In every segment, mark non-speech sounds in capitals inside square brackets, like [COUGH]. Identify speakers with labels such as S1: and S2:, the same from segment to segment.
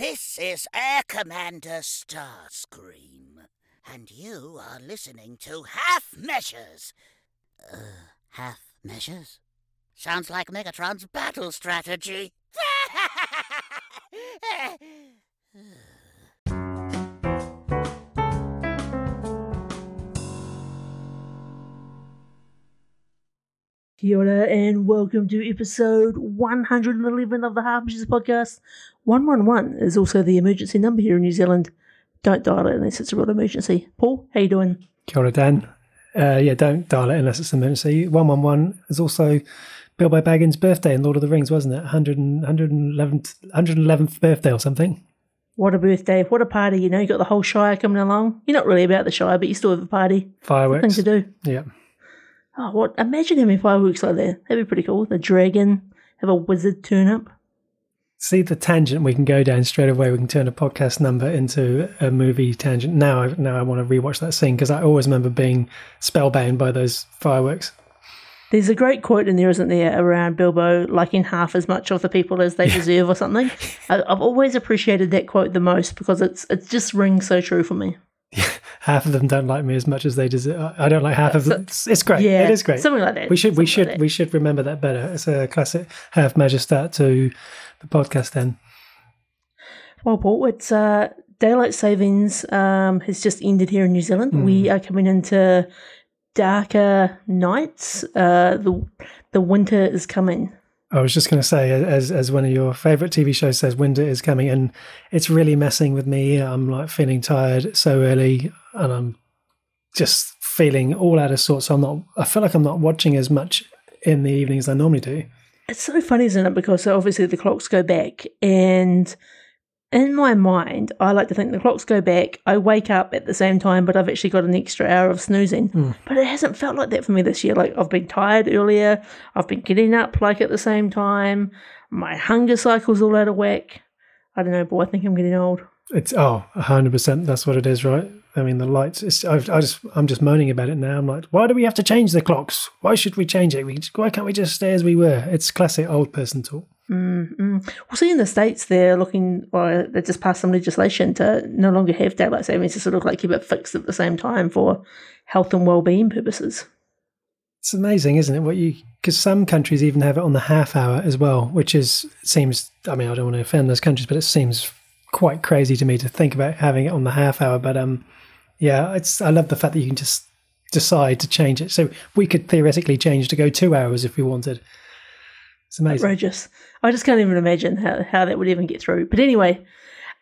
S1: This is Air Commander Starscream, and you are listening to Half Measures. Uh, half measures? Sounds like Megatron's battle strategy. [LAUGHS]
S2: Kia ora and welcome to episode 111 of the Half Measures podcast. 111 is also the emergency number here in New Zealand. Don't dial it unless it's a real emergency. Paul, how you doing?
S3: Kia ora, Dan. Uh, yeah, don't dial it unless it's an emergency. 111 is also Bilbo Baggins' birthday in Lord of the Rings, wasn't it? 100 111th, 111th birthday or something.
S2: What a birthday. What a party. You know, you got the whole Shire coming along. You're not really about the Shire, but you still have a party.
S3: Fireworks.
S2: Thing to do.
S3: Yeah.
S2: Oh, what? Imagine having fireworks like that. That'd be pretty cool. The dragon, have a wizard turn up.
S3: See the tangent we can go down straight away. We can turn a podcast number into a movie tangent. Now, I, now I want to rewatch that scene because I always remember being spellbound by those fireworks.
S2: There's a great quote in there, isn't there, around Bilbo liking half as much of the people as they deserve or something. [LAUGHS] I, I've always appreciated that quote the most because it's it just rings so true for me. [LAUGHS]
S3: half of them don't like me as much as they deserve. I don't like half of them. It's, it's great.
S2: Yeah,
S3: it is great.
S2: Something like that.
S3: We should we should
S2: like
S3: we should remember that better. It's a classic half measure start to the podcast. Then
S2: Well, Paul, it's uh, daylight savings um, has just ended here in New Zealand.
S3: Hmm.
S2: We are coming into darker nights. Uh, the the winter is coming.
S3: I was just going to say, as as one of your favorite TV shows says, winter is coming, and it's really messing with me. I'm like feeling tired so early, and I'm just feeling all out of sorts. So I'm not. I feel like I'm not watching as much in the evening as I normally do.
S2: It's so funny, isn't it? Because obviously the clocks go back, and in my mind, I like to think the clocks go back. I wake up at the same time, but I've actually got an extra hour of snoozing.
S3: Hmm.
S2: But it hasn't felt like that for me this year. Like I've been tired earlier. I've been getting up like at the same time. My hunger cycle's all out of whack. I don't know, boy. I think I'm getting old.
S3: It's oh, hundred percent. That's what it is, right? I mean, the lights. It's, I've, I just, I'm just moaning about it now. I'm like, why do we have to change the clocks? Why should we change it? We, why can't we just stay as we were? It's classic old person talk.
S2: Mm-mm. Well, see, in the States, they're looking, or they just passed some legislation to no longer have daylight savings to sort of like keep it fixed at the same time for health and well-being purposes.
S3: It's amazing, isn't it? What you because some countries even have it on the half hour as well, which is seems. I mean, I don't want to offend those countries, but it seems quite crazy to me to think about having it on the half hour. But um, yeah, it's. I love the fact that you can just decide to change it. So we could theoretically change to go two hours if we wanted. It's amazing.
S2: Outrageous. I just can't even imagine how, how that would even get through. But anyway,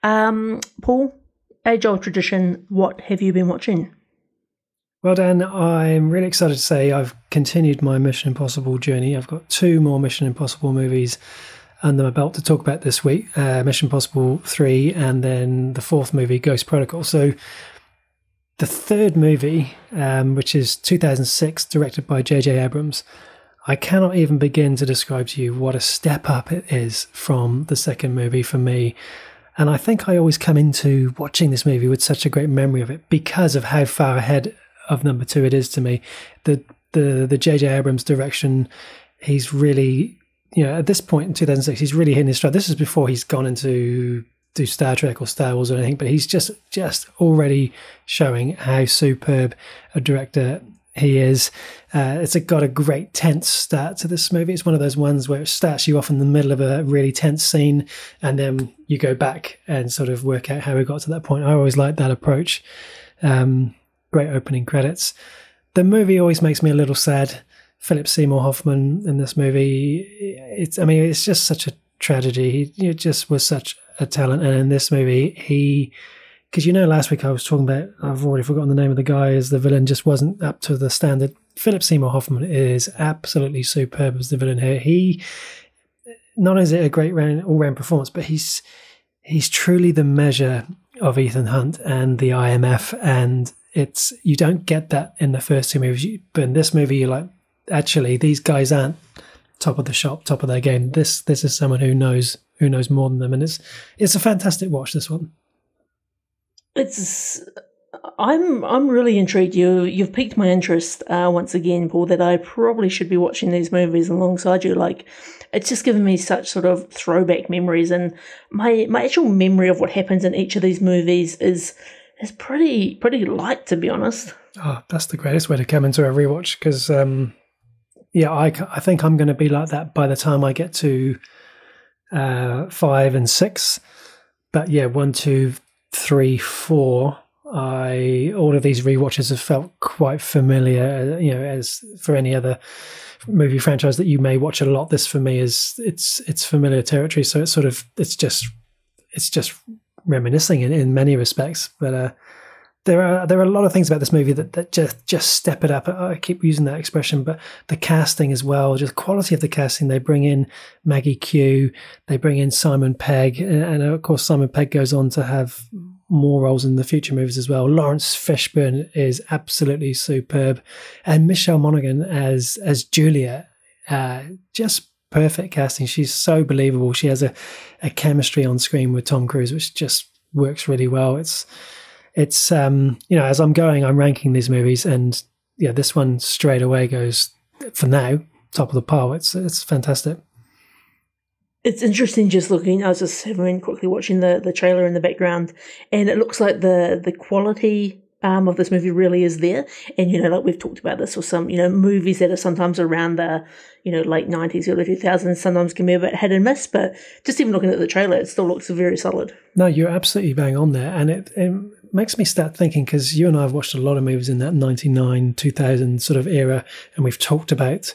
S2: um, Paul, age old tradition, what have you been watching?
S3: Well, Dan, I'm really excited to say I've continued my Mission Impossible journey. I've got two more Mission Impossible movies under my belt to talk about this week uh, Mission Impossible 3 and then the fourth movie, Ghost Protocol. So, the third movie, um, which is 2006, directed by J.J. Abrams, I cannot even begin to describe to you what a step up it is from the second movie for me. And I think I always come into watching this movie with such a great memory of it because of how far ahead of number two it is to me. The the the J.J. Abrams direction, he's really you know at this point in 2006 he's really hitting his stride. This is before he's gone into do Star Trek or Star Wars or anything, but he's just just already showing how superb a director he is. Uh, it's a, got a great tense start to this movie. It's one of those ones where it starts you off in the middle of a really tense scene, and then you go back and sort of work out how we got to that point. I always like that approach. Um, great opening credits. The movie always makes me a little sad. Philip Seymour Hoffman in this movie, it's I mean it's just such a tragedy. He, he just was such a talent, and in this movie he because you know last week I was talking about I've already forgotten the name of the guy as the villain just wasn't up to the standard. Philip Seymour Hoffman is absolutely superb as the villain here. He not only is it a great round, all-round performance, but he's he's truly the measure of Ethan Hunt and the IMF, and it's you don't get that in the first two movies, but in this movie you're like, actually these guys aren't top of the shop, top of their game. This this is someone who knows who knows more than them, and it's it's a fantastic watch. This one.
S2: It's I'm I'm really intrigued. You you've piqued my interest uh, once again, Paul. That I probably should be watching these movies alongside you. Like, it's just given me such sort of throwback memories, and my my actual memory of what happens in each of these movies is is pretty pretty light, to be honest.
S3: Oh, that's the greatest way to come into a rewatch because, um, yeah, I I think I'm going to be like that by the time I get to uh, five and six. But yeah, one, two, three, four I all of these rewatches have felt quite familiar. Uh, you know, as for any other movie franchise that you may watch a lot, this for me is it's it's familiar territory. So it's sort of it's just it's just reminiscing in, in many respects. But uh, there are there are a lot of things about this movie that, that just just step it up. I keep using that expression, but the casting as well, just quality of the casting. They bring in Maggie Q, they bring in Simon Pegg, and, of course Simon Pegg goes on to have more roles in the future movies as well. Laurence Fishburne is absolutely superb, and Michelle Monaghan as as Julia, uh, just perfect casting. She's so believable. She has a, a chemistry on screen with Tom Cruise, which just works really well. It's it's um, you know as I'm going, I'm ranking these movies, and yeah, this one straight away goes for now top of the pile. It's it's fantastic
S2: it's interesting just looking. I was just having quickly watching the the trailer in the background, and it looks like the the quality um, of this movie really is there. And you know, like we've talked about this with some you know movies that are sometimes around the you know late nineties, early two thousands, sometimes can be a bit hit and miss. But just even looking at the trailer, it still looks very solid.
S3: No, you're absolutely bang on there, and it, it makes me start thinking because you and I have watched a lot of movies in that 99, 2000 sort of era, and we've talked about,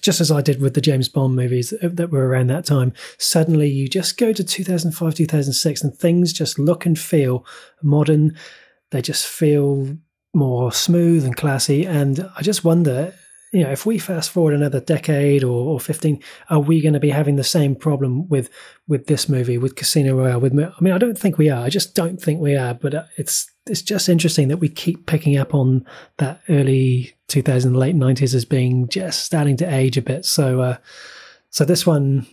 S3: just as I did with the James Bond movies that were around that time, suddenly you just go to 2005, 2006, and things just look and feel modern. They just feel more smooth and classy. And I just wonder you know, if we fast forward another decade or, or 15, are we going to be having the same problem with with this movie, with Casino Royale? With I mean, I don't think we are. I just don't think we are. But uh, it's it's just interesting that we keep picking up on that early 2000, late 90s as being just starting to age a bit. So, uh, so this one,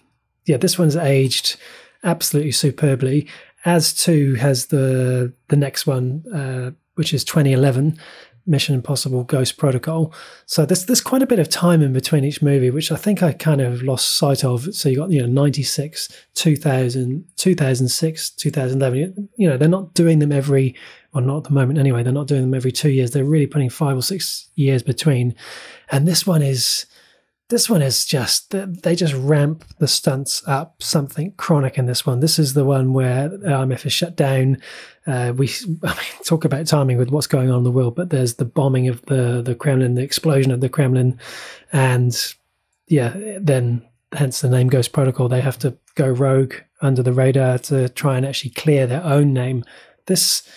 S3: yeah, this one's aged absolutely superbly. As too has the the next one, uh, which is 2011 Mission Impossible Ghost Protocol. So there's there's quite a bit of time in between each movie, which I think I kind of lost sight of. So you got you know 96, 2000, 2006, 2011. You know they're not doing them every, well not at the moment anyway. They're not doing them every two years. They're really putting five or six years between, and this one is this one is just they just ramp the stunts up something chronic in this one. This is the one where IMF is shut down. Uh, we [LAUGHS] I mean, talk about timing with what's going on in the world, but there's the bombing of the the Kremlin, the explosion of the Kremlin, and yeah, then hence the name Ghost Protocol. They have to go rogue under the radar to try and actually clear their own name. This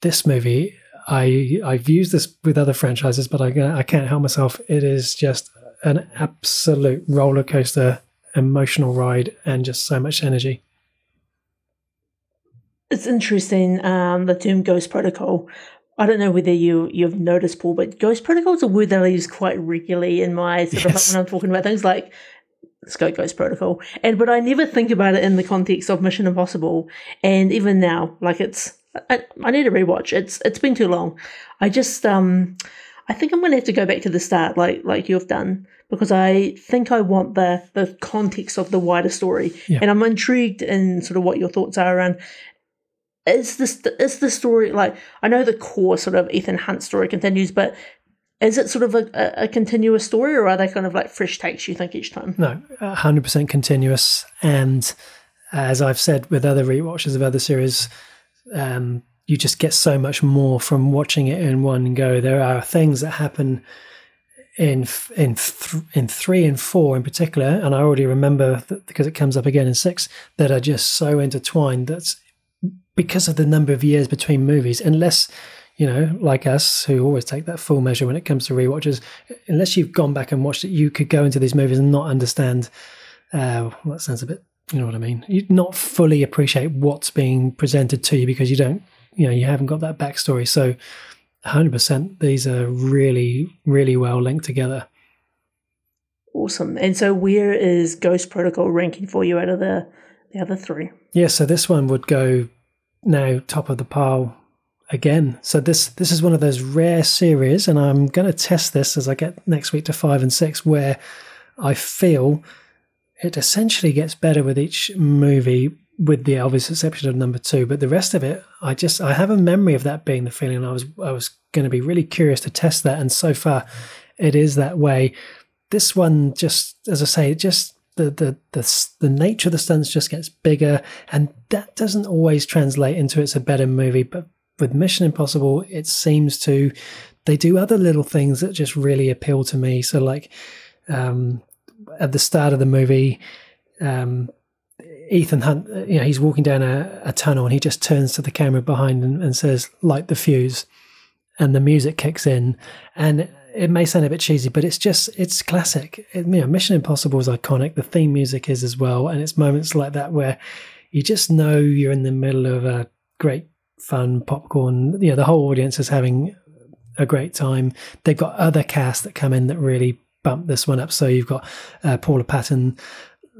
S3: this movie. I I've used this with other franchises, but I I can't help myself. It is just an absolute roller coaster emotional ride and just so much energy.
S2: It's interesting, um, the term Ghost Protocol. I don't know whether you you've noticed, Paul, but Ghost Protocol is a word that I use quite regularly in my sort yes. of when I'm talking about things like Scope Ghost Protocol, and but I never think about it in the context of Mission Impossible. And even now, like it's, I, I need to rewatch. It's it's been too long. I just um I think I'm going to have to go back to the start, like like you've done, because I think I want the the context of the wider story, yeah. and I'm intrigued in sort of what your thoughts are around. Is this is the story like I know the core sort of Ethan Hunt story continues, but is it sort of a, a, continuous story, or are they kind of like fresh takes? You think each time?
S3: No, hundred percent continuous, and as I've said with other rewatches of other series, um, you just get so much more from watching it in one go. There are things that happen in in th- in three and four in particular, and I already remember that because it comes up again in six that are just so intertwined. That's because of the number of years between movies. Unless you know, like us, who always take that full measure when it comes to rewatches, unless you've gone back and watched it, you could go into these movies and not understand. Uh, well, that sounds a bit, you know what I mean. You'd not fully appreciate what's being presented to you because you don't you know you haven't got that backstory. So, hundred percent, these are really really well linked together.
S2: Awesome. And so, where is Ghost Protocol ranking for you out of the the other three?
S3: Yeah, so this one would go now top of the pile again. So this this is one of those rare series, and I'm going to test this as I get next week to five and six, where I feel it essentially gets better with each movie, with the obvious exception of number two. But the rest of it, I just I have a memory of that being the feeling. I was I was going to be really curious to test that, and so far, it is that way. This one, just as I say, it just the, the the the nature of the stunts just gets bigger, and that doesn't always translate into it's a better movie. But with Mission Impossible, it seems to they do other little things that just really appeal to me. So like um, at the start of the movie, um, Ethan Hunt, you know, he's walking down a, a, tunnel and he just turns to the camera behind and, and says, "Light the fuse," and the music kicks in, and it may sound a bit cheesy, but it's just it's classic. It, you know, Mission Impossible is iconic. The theme music is as well, and it's moments like that where you just know you're in the middle of a great fun popcorn. You know, the whole audience is having a great time. They've got other cast that come in that really bump this one up. So you've got uh, Paula Patton,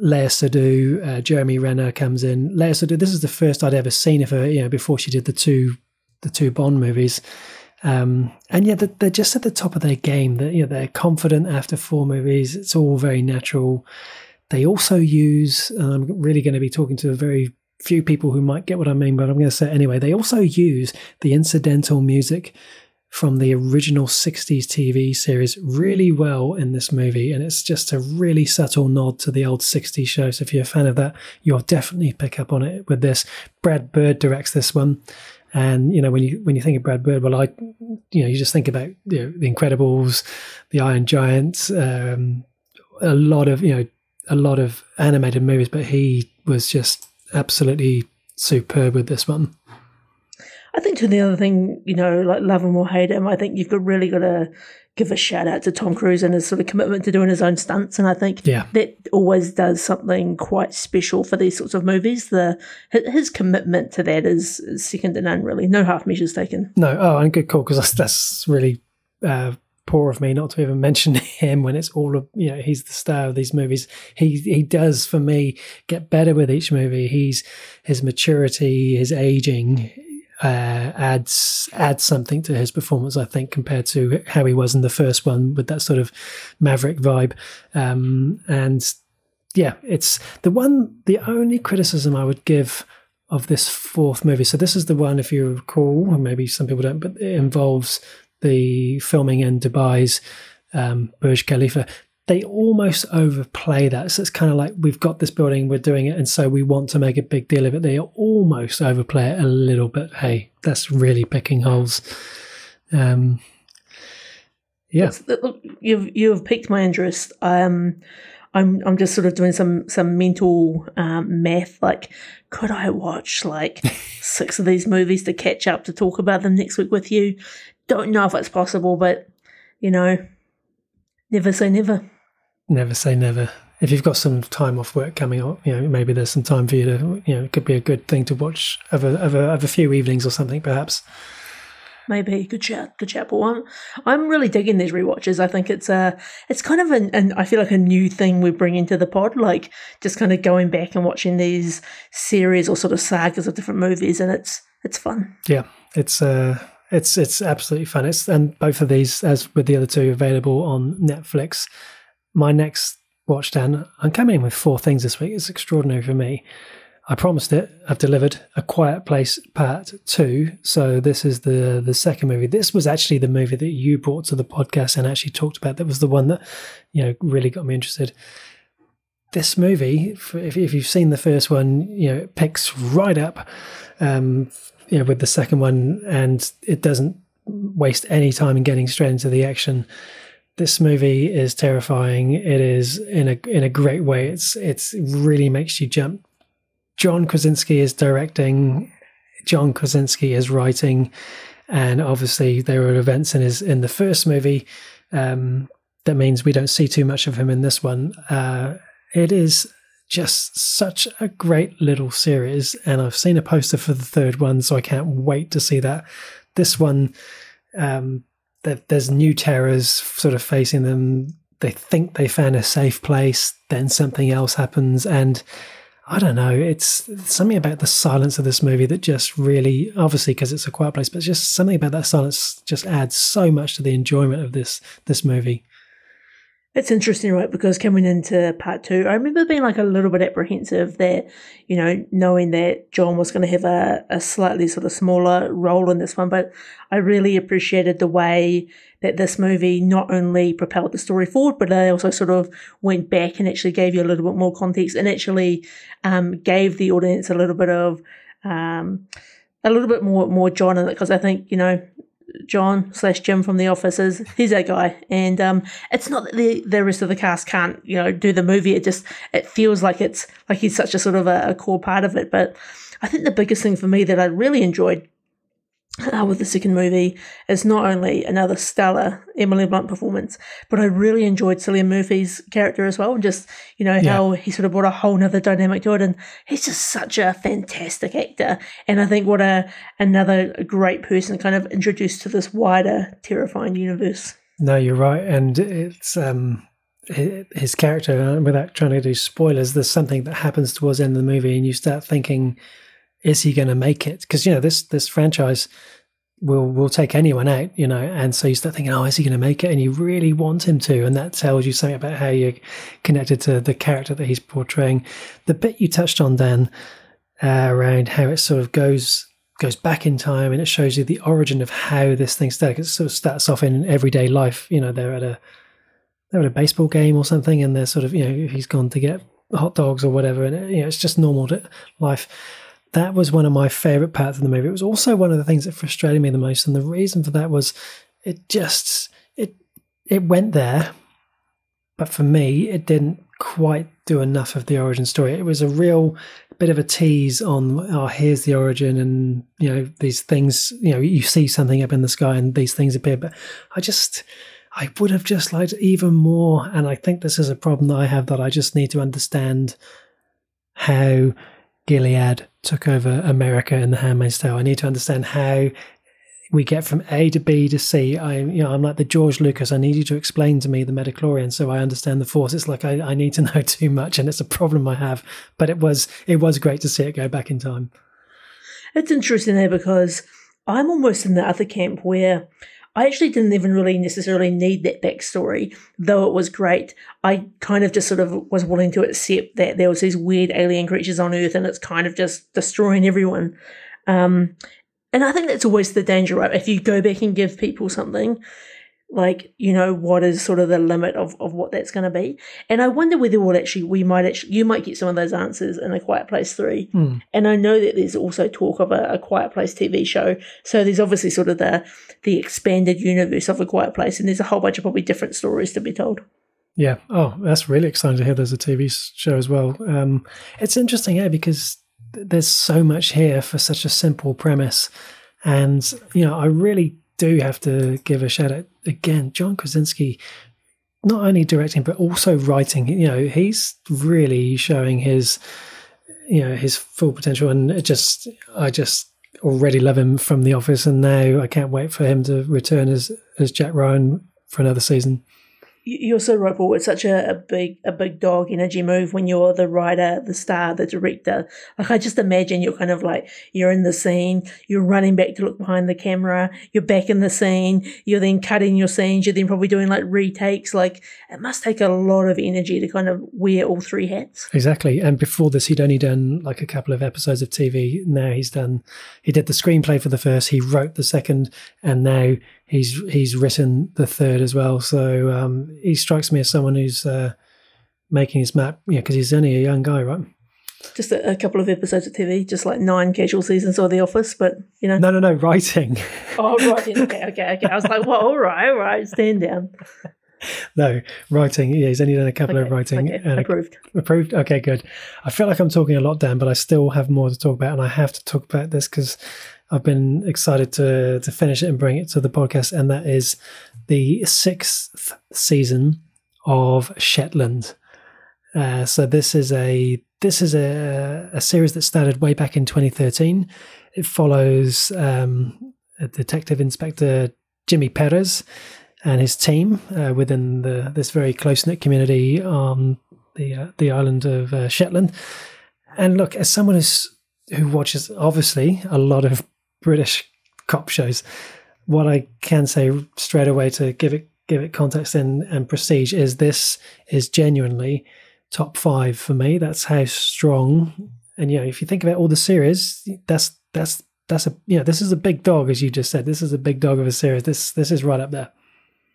S3: Léa Seydoux, uh, Jeremy Renner comes in. Léa Seydoux, this is the first I'd ever seen of her. You know, before she did the two the two Bond movies. Um, and yeah, they're, just at the top of their game. That you know, they're confident after four movies. It's all very natural. They also use. I'm really going to be talking to a very few people who might get what I mean, but I'm going to say anyway. They also use the incidental music from the original 60s TV series really well in this movie. And it's just a really subtle nod to the old 60s show. So if you're a fan of that, you'll definitely pick up on it with this. Brad Bird directs this one. And you know when you when you think of Brad Bird, well, I you know you just think about you know, the Incredibles, the Iron Giants, um, a lot of you know a lot of animated movies, but he was just absolutely superb with this one.
S2: I think to the other thing, you know, like love him or hate him, I think you've got really got to give a shout out to Tom Cruise and his sort of commitment to doing his own stunts. And I think
S3: yeah.
S2: that always does something quite special for these sorts of movies. The his commitment to that is, second to none. Really, no half measures taken.
S3: No, oh, and good call because that's that's really. Uh, poor of me not to even [LAUGHS] mention him when it's all of you know he's the star of these movies he he does for me get better with each movie he's his maturity his aging uh, adds adds something to his performance, I think, compared to how he was in the first one with that sort of maverick vibe. Um, and yeah, it's the one. The only criticism I would give of this fourth movie. So this is the one, if you recall, or maybe some people don't, but it involves the filming in Dubai's um, Burj Khalifa they almost overplay that. So it's kind of like we've got this building, we're doing it, and so we want to make a big deal of it. They almost overplay it a little bit. Hey, that's really picking holes. Um, yeah,
S2: you've you've piqued my interest. Um, I'm I'm just sort of doing some some mental um, math. Like, could I watch like [LAUGHS] six of these movies to catch up to talk about them next week with you? Don't know if it's possible, but you know, never say never
S3: never say never. If you've got some time off work coming up, you know, maybe there's some time for you to, you know, it could be a good thing to watch over over, over a few evenings or something, perhaps.
S2: Maybe good chat, good chat. But I'm, I'm really digging these rewatches. I think it's a, it's kind of an, an, I feel like a new thing we bring into the pod, like just kind of going back and watching these series or sort of sagas of different movies, and it's, it's fun.
S3: Yeah, it's, uh, it's, it's absolutely fun. It's and both of these, as with the other two, available on Netflix my next watch, Dan, I'm coming in with four things this week. It's extraordinary for me. I promised it. I've delivered A Quiet Place Part Two. So this is the the second movie. This was actually the movie that you brought to the podcast and actually talked about. That was the one that you know really got me interested. This movie, if, if you've seen the first one, you know it picks right up, um, you know, with the second one, and it doesn't waste any time in getting straight into the action this movie is terrifying. It is in a in a great way. It's it's it really makes you jump. John Krasinski is directing. John Krasinski is writing, and obviously there are events in his in the first movie. Um, that means we don't see too much of him in this one. Uh, it is just such a great little series, and I've seen a poster for the third one, so I can't wait to see that. This one um, there's new terrors sort of facing them. They think they found a safe place, then something else happens, and I don't know. It's something about the silence of this movie that just really, obviously, because it's a quiet place, but just something about that silence just adds so much to the enjoyment of this this movie.
S2: It's interesting, right? Because coming into part two, I remember being like a little bit apprehensive that, you know, knowing that John was going to have a, a slightly sort of smaller role in this one. But I really appreciated the way that this movie not only propelled the story forward, but they also sort of went back and actually gave you a little bit more context and actually um, gave the audience a little bit of um, a little bit more more John in it because I think you know John slash Jim from The Office is he's that guy, and um, it's not that the the rest of the cast can't you know do the movie. It just it feels like it's like he's such a sort of a, a core part of it. But I think the biggest thing for me that I really enjoyed uh, with the second movie is not only another stellar Emily Blunt performance, but I really enjoyed Cillian Murphy's character as well. And just, you know, yeah. how he sort of brought a whole nother dynamic to it. And he's just such a fantastic actor. And I think what a another great person kind of introduced to this wider, terrifying universe.
S3: No, you're right. And it's um his character, uh, without trying to do spoilers, there's something that happens towards the end of the movie, and you start thinking, is he going to make it? Because you know this this franchise will will take anyone out, you know, and so you start thinking, oh, is he going to make it? And you really want him to, and that tells you something about how you're connected to the character that he's portraying. The bit you touched on, Dan, uh, around how it sort of goes goes back in time and it shows you the origin of how this thing started. It sort of starts off in everyday life. You know, they're at a they're at a baseball game or something, and they're sort of you know he's gone to get hot dogs or whatever, and you know it's just normal life that was one of my favorite parts of the movie. It was also one of the things that frustrated me the most, and the reason for that was it just it it went there, but for me, it didn't quite do enough of the origin story. It was a real bit of a tease on oh here's the origin and you know these things you know you see something up in the sky and these things appear but I just I would have just liked even more and I think this is a problem that I have that I just need to understand how Gilead took over America in The Handmaid's Tale. I need to understand how we get from A to B to C. I, you know, I'm like the George Lucas. I need you to explain to me the Midichlorian so I understand the Force. It's like I, I need to [LAUGHS] know too much, and it's a problem I have. But it was it was great to see it go back in time.
S2: It's interesting there because I'm almost in the other camp where I actually didn't even really necessarily need that backstory, though it was great. I kind of just sort of was willing to accept that there was these weird alien creatures on Earth and it's kind of just destroying everyone. Um, and I think that's always the danger, right? If you go back and give people something, like you know what is sort of the limit of, of what that's going to be and i wonder whether we'll actually we might actually you might get some of those answers in a quiet place 3
S3: mm.
S2: and i know that there's also talk of a, a, quiet place tv show so there's obviously sort of the the expanded universe of a quiet place and there's a whole bunch of probably different stories to be told.
S3: Yeah. Oh that's really exciting to hear there's a tv show as well. Um it's interesting yeah because there's so much here for such a simple premise. And you know i really do have to give a shout out again, John Krasinski, not only directing but also writing. You know, he's really showing his, you know, his full potential, and it just, I just already love him from The Office, and now I can't wait for him to return as as Jack Ryan for another season
S2: you're so right, Paul. It's such a, a big a big dog energy move when you're the writer, the star, the director. Like I just imagine you're kind of like you're in the scene, you're running back to look behind the camera, you're back in the scene, you're then cutting your scenes, you're then probably doing like retakes. Like it must take a lot of energy to kind of wear all three hats.
S3: Exactly. And before this he'd only done like a couple of episodes of TV. Now he's done he did the screenplay for the first, he wrote the second, and now he's he's written the third as well. So um, he strikes me as someone who's uh, making his map, yeah, because he's only a young guy, right?
S2: Just a, a, couple of episodes of TV, just like nine casual seasons of The Office, but you know.
S3: No, no, no, writing. [LAUGHS]
S2: oh, writing. Okay, okay, okay. I was like, well, all right, all right, stand down.
S3: no, writing. Yeah, he's only done a couple
S2: okay,
S3: of writing.
S2: Okay, and approved.
S3: Approved. Okay, good. I feel like I'm talking a lot, Dan, but I still have more to talk about, and I have to talk about this because I've been excited to to finish it and bring it to the podcast, and that is the sixth season of Shetland. Uh, so this is a this is a, a series that started way back in 2013. It follows um, Detective Inspector Jimmy Perez and his team uh, within the this very close knit community on the uh, the island of uh, Shetland and look, as someone who's, who watches obviously a lot of British cop shows, what I can say straight away to give it give it context and, and prestige is this is genuinely top five for me. That's how strong. And you know, if you think about all the series, that's that's that's a you know this is a big dog as you just said. This is a big dog of a series. This this is right up there.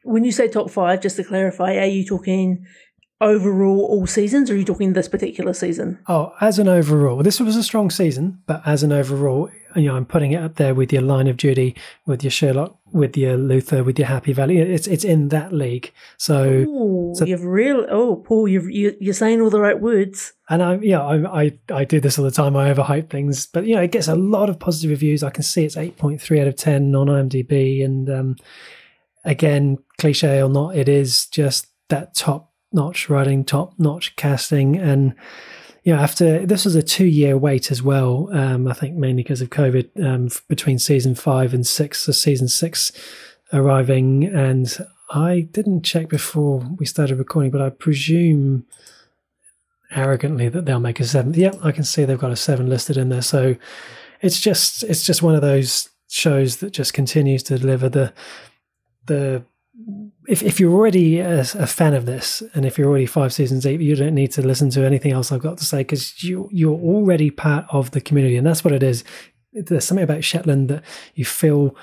S2: When you say top five, just to clarify, are you talking overall all seasons, or are you talking this particular season?
S3: Oh, as an overall, this was a strong season, but as an overall, you know, I'm putting it up there with your Line of Duty, with your Sherlock, with your Luther, with your Happy Valley. It's it's in that league. So,
S2: Ooh,
S3: so
S2: you've real oh Paul, you've you, you're saying all the right words.
S3: and I yeah I, I I do this all the time. I overhype things, but you know, it gets a lot of positive reviews. I can see it's 8.3 out of 10 on IMDb, and um, again, cliche or not, it is just that top notch writing, top notch casting, and know, after this was a two year wait as well. Um, I think mainly because of COVID um, between season five and six. So season six arriving, and I didn't check before we started recording, but I presume arrogantly that they'll make a seventh. Yep, I can see they've got a seven listed in there. So it's just it's just one of those shows that just continues to deliver the the if, if you're already a, a, fan of this and if you're already five seasons deep, you don't need to listen to anything else I've got to say because you you're already part of the community, and that's what it is. There's something about Shetland that you feel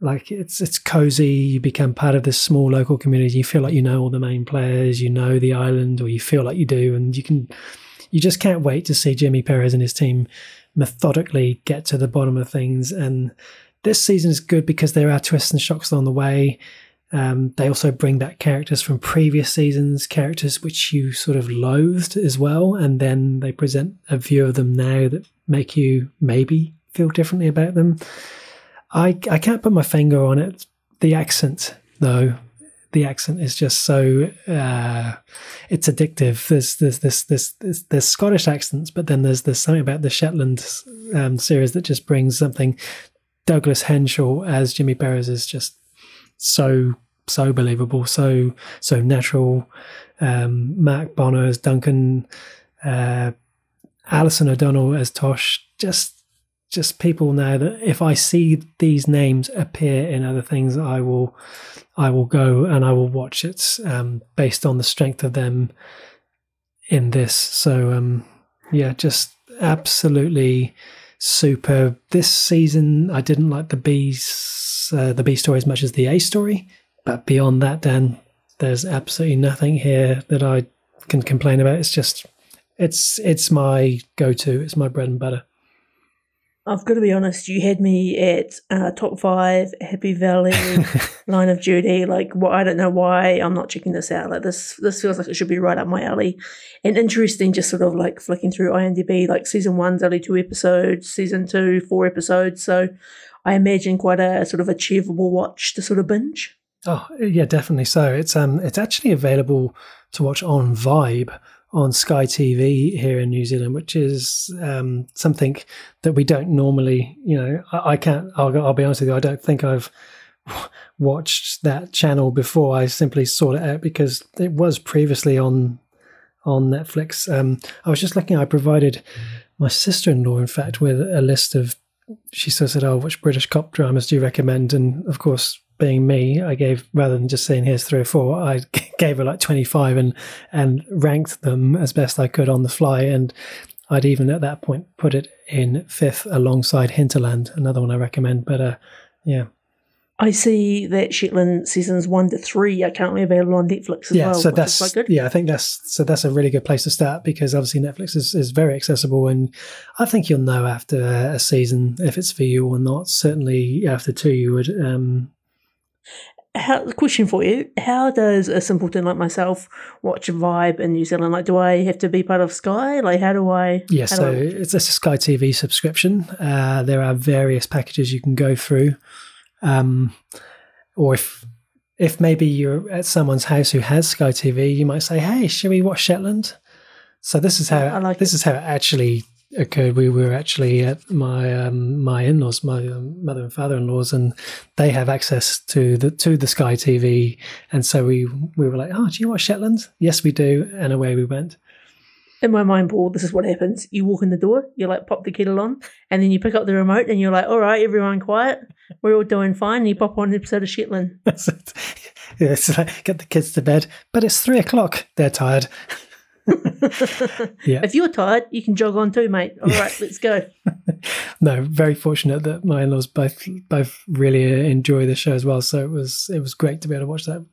S3: like it's it's cozy. You become part of this small local community. You feel like you know all the main players, you know the island, or you feel like you do, and you can you just can't wait to see Jimmy Perez and his team methodically get to the bottom of things. And this season is good because there are twists and shocks along the way. Um, they also bring back characters from previous seasons, characters which you sort of loathed as well, and then they present a view of them now that make you maybe feel differently about them. I I can't put my finger on it. The accent, though, the accent is just so uh, it's addictive. There's there's this this there's, Scottish accents, but then there's there's something about the Shetland um, series that just brings something. Douglas Henshall as Jimmy Perez is just so so believable, so so natural. Um, Mark Bonnar as Duncan, uh, Alison O'Donnell as Tosh, just just people now that if I see these names appear in other things, I will I will go and I will watch it um, based on the strength of them in this. So um, yeah, just absolutely superb. This season, I didn't like the B's uh, the B story as much as the A story, but beyond that, Dan, there's absolutely nothing here that I can complain about. It's just it's it's my go to. It's my bread and butter.
S2: I've got to be honest. You had me at uh, top five, Happy Valley, [LAUGHS] Line of Duty. Like, what? I don't know why I'm not checking this out. Like this, this feels like it should be right up my alley. And interesting, just sort of like flicking through IMDb. Like season one's only two episodes, season two four episodes. So, I imagine quite a sort of achievable watch to sort of binge.
S3: Oh yeah, definitely. So it's um it's actually available to watch on Vibe on Sky TV here in New Zealand, which is um, something that we don't normally, you know, I, I can't, I'll, I'll, be honest with you, I don't think I've [LAUGHS] watched that channel before. I simply sought it out because it was previously on on Netflix. Um, I was just looking, I provided my sister in fact, with a list of, she said, Oh, which British cop dramas do you recommend? And of course, being me, I gave rather than just saying here's three or four, I [LAUGHS] gave her like twenty five and and ranked them as best I could on the fly. And I'd even at that point put it in fifth alongside Hinterland, another one I recommend. But uh, yeah.
S2: I see that Shetland seasons one to three are currently available on Netflix as
S3: yeah,
S2: well.
S3: so that's yeah, I think that's so that's a really good place to start because obviously Netflix is, is very accessible, and I think you'll know after a season if it's for you or not. Certainly after two, you would um,
S2: how, question for you: How does a simpleton like myself watch Vibe in New Zealand? Like, do I have to be part of Sky? Like, how do I?
S3: Yeah, so I... it's a Sky TV subscription. Uh, there are various packages you can go through, um, or if if maybe you're at someone's house who has Sky TV, you might say, "Hey, should we watch Shetland?" So this is how I like this it. is how it actually occurred. We were actually at my um, my in laws, my um, mother and father in laws, and they have access to the to the Sky TV, and so we we were like, oh, do you watch Shetland? Yes, we do, and away we went.
S2: in my mind, Paul, this is what happens. You walk in the door, you like pop the kettle on, and then you pick up the remote and you're like, all right, everyone quiet. We're all doing fine. And you pop on an episode of Shetland. [LAUGHS]
S3: That's it. Yeah, [LAUGHS] it's like get the kids to bed, but it's three o'clock. They're tired. [LAUGHS] [LAUGHS] Yeah.
S2: If you're tired, you can jog on too, mate. All right, let's go. [LAUGHS]
S3: no, very fortunate that my in-laws both both really enjoy the show as well. So it was it was great to be able to watch that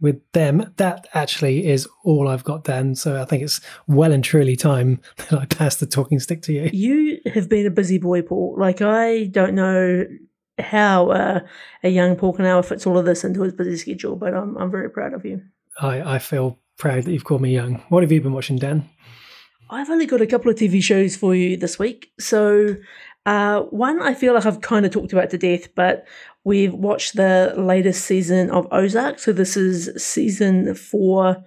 S3: with them. That actually is all I've got, Dan. So I think it's well and truly time [LAUGHS] that I pass the talking stick to you.
S2: You have been a busy boy, Paul. Like, I don't know how uh, a young Paul Canower fits all of this into his busy schedule, but I'm, I'm very proud of you.
S3: I, I feel proud that you've called me young. What have you been watching, Dan?
S2: I've only got a couple of TV shows for you this week. So, uh, one I feel like I've kind of talked about to death, but we've watched the latest season of Ozark. So, this is season four,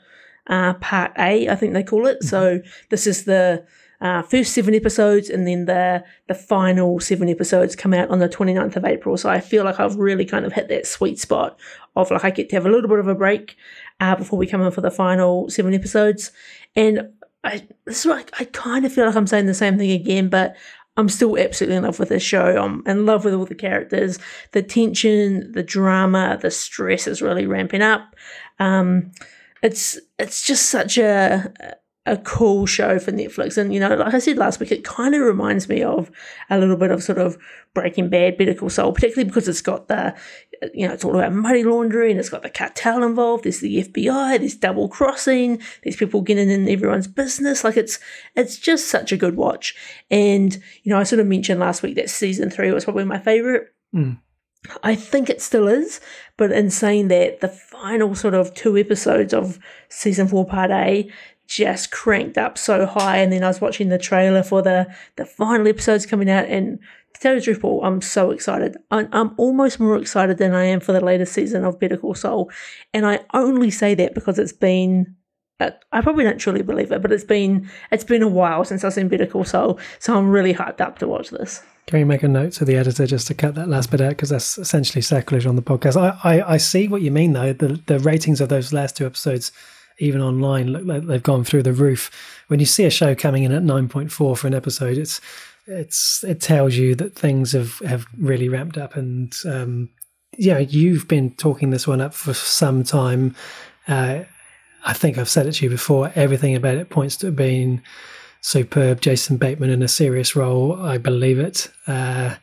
S2: uh, part A, I think they call it. So, this is the uh, first seven episodes, and then the the final seven episodes come out on the 29th of April. So, I feel like I've really kind of hit that sweet spot of like I get to have a little bit of a break uh, before we come in for the final seven episodes. And I this is like I kind of feel like I'm saying the same thing again, but I'm still absolutely in love with this show. I'm in love with all the characters. The tension, the drama, the stress is really ramping up. Um, it's it's just such a a cool show for Netflix. And you know, like I said last week, it kind of reminds me of a little bit of sort of Breaking Bad, Better Call Saul, particularly because it's got the you know, it's all about money laundering, it's got the cartel involved, there's the FBI, there's double crossing, there's people getting in everyone's business. Like it's it's just such a good watch. And, you know, I sort of mentioned last week that season three was probably my favourite.
S3: Mm.
S2: I think it still is, but in saying that, the final sort of two episodes of season four, part A, just cranked up so high. And then I was watching the trailer for the the final episodes coming out, and to tell you the truth, Paul, I'm so excited. I'm, I'm almost more excited than I am for the latest season of Better Call and I only say that because it's been. I probably don't truly believe it, but it's been it's been a while since I've seen Better Call so I'm really hyped up to watch this.
S3: Can we make a note to the editor just to cut that last bit out because that's essentially sacrilege on the podcast. I, I, I see what you mean though. The the ratings of those last two episodes, even online, look like they've gone through the roof. When you see a show coming in at nine point four for an episode, it's it's it tells you that things have have really ramped up. And um, yeah, you've been talking this one up for some time. Uh, I think I've said it to you before. Everything about it points to being superb. Jason Bateman in a serious role. I believe it. Uh,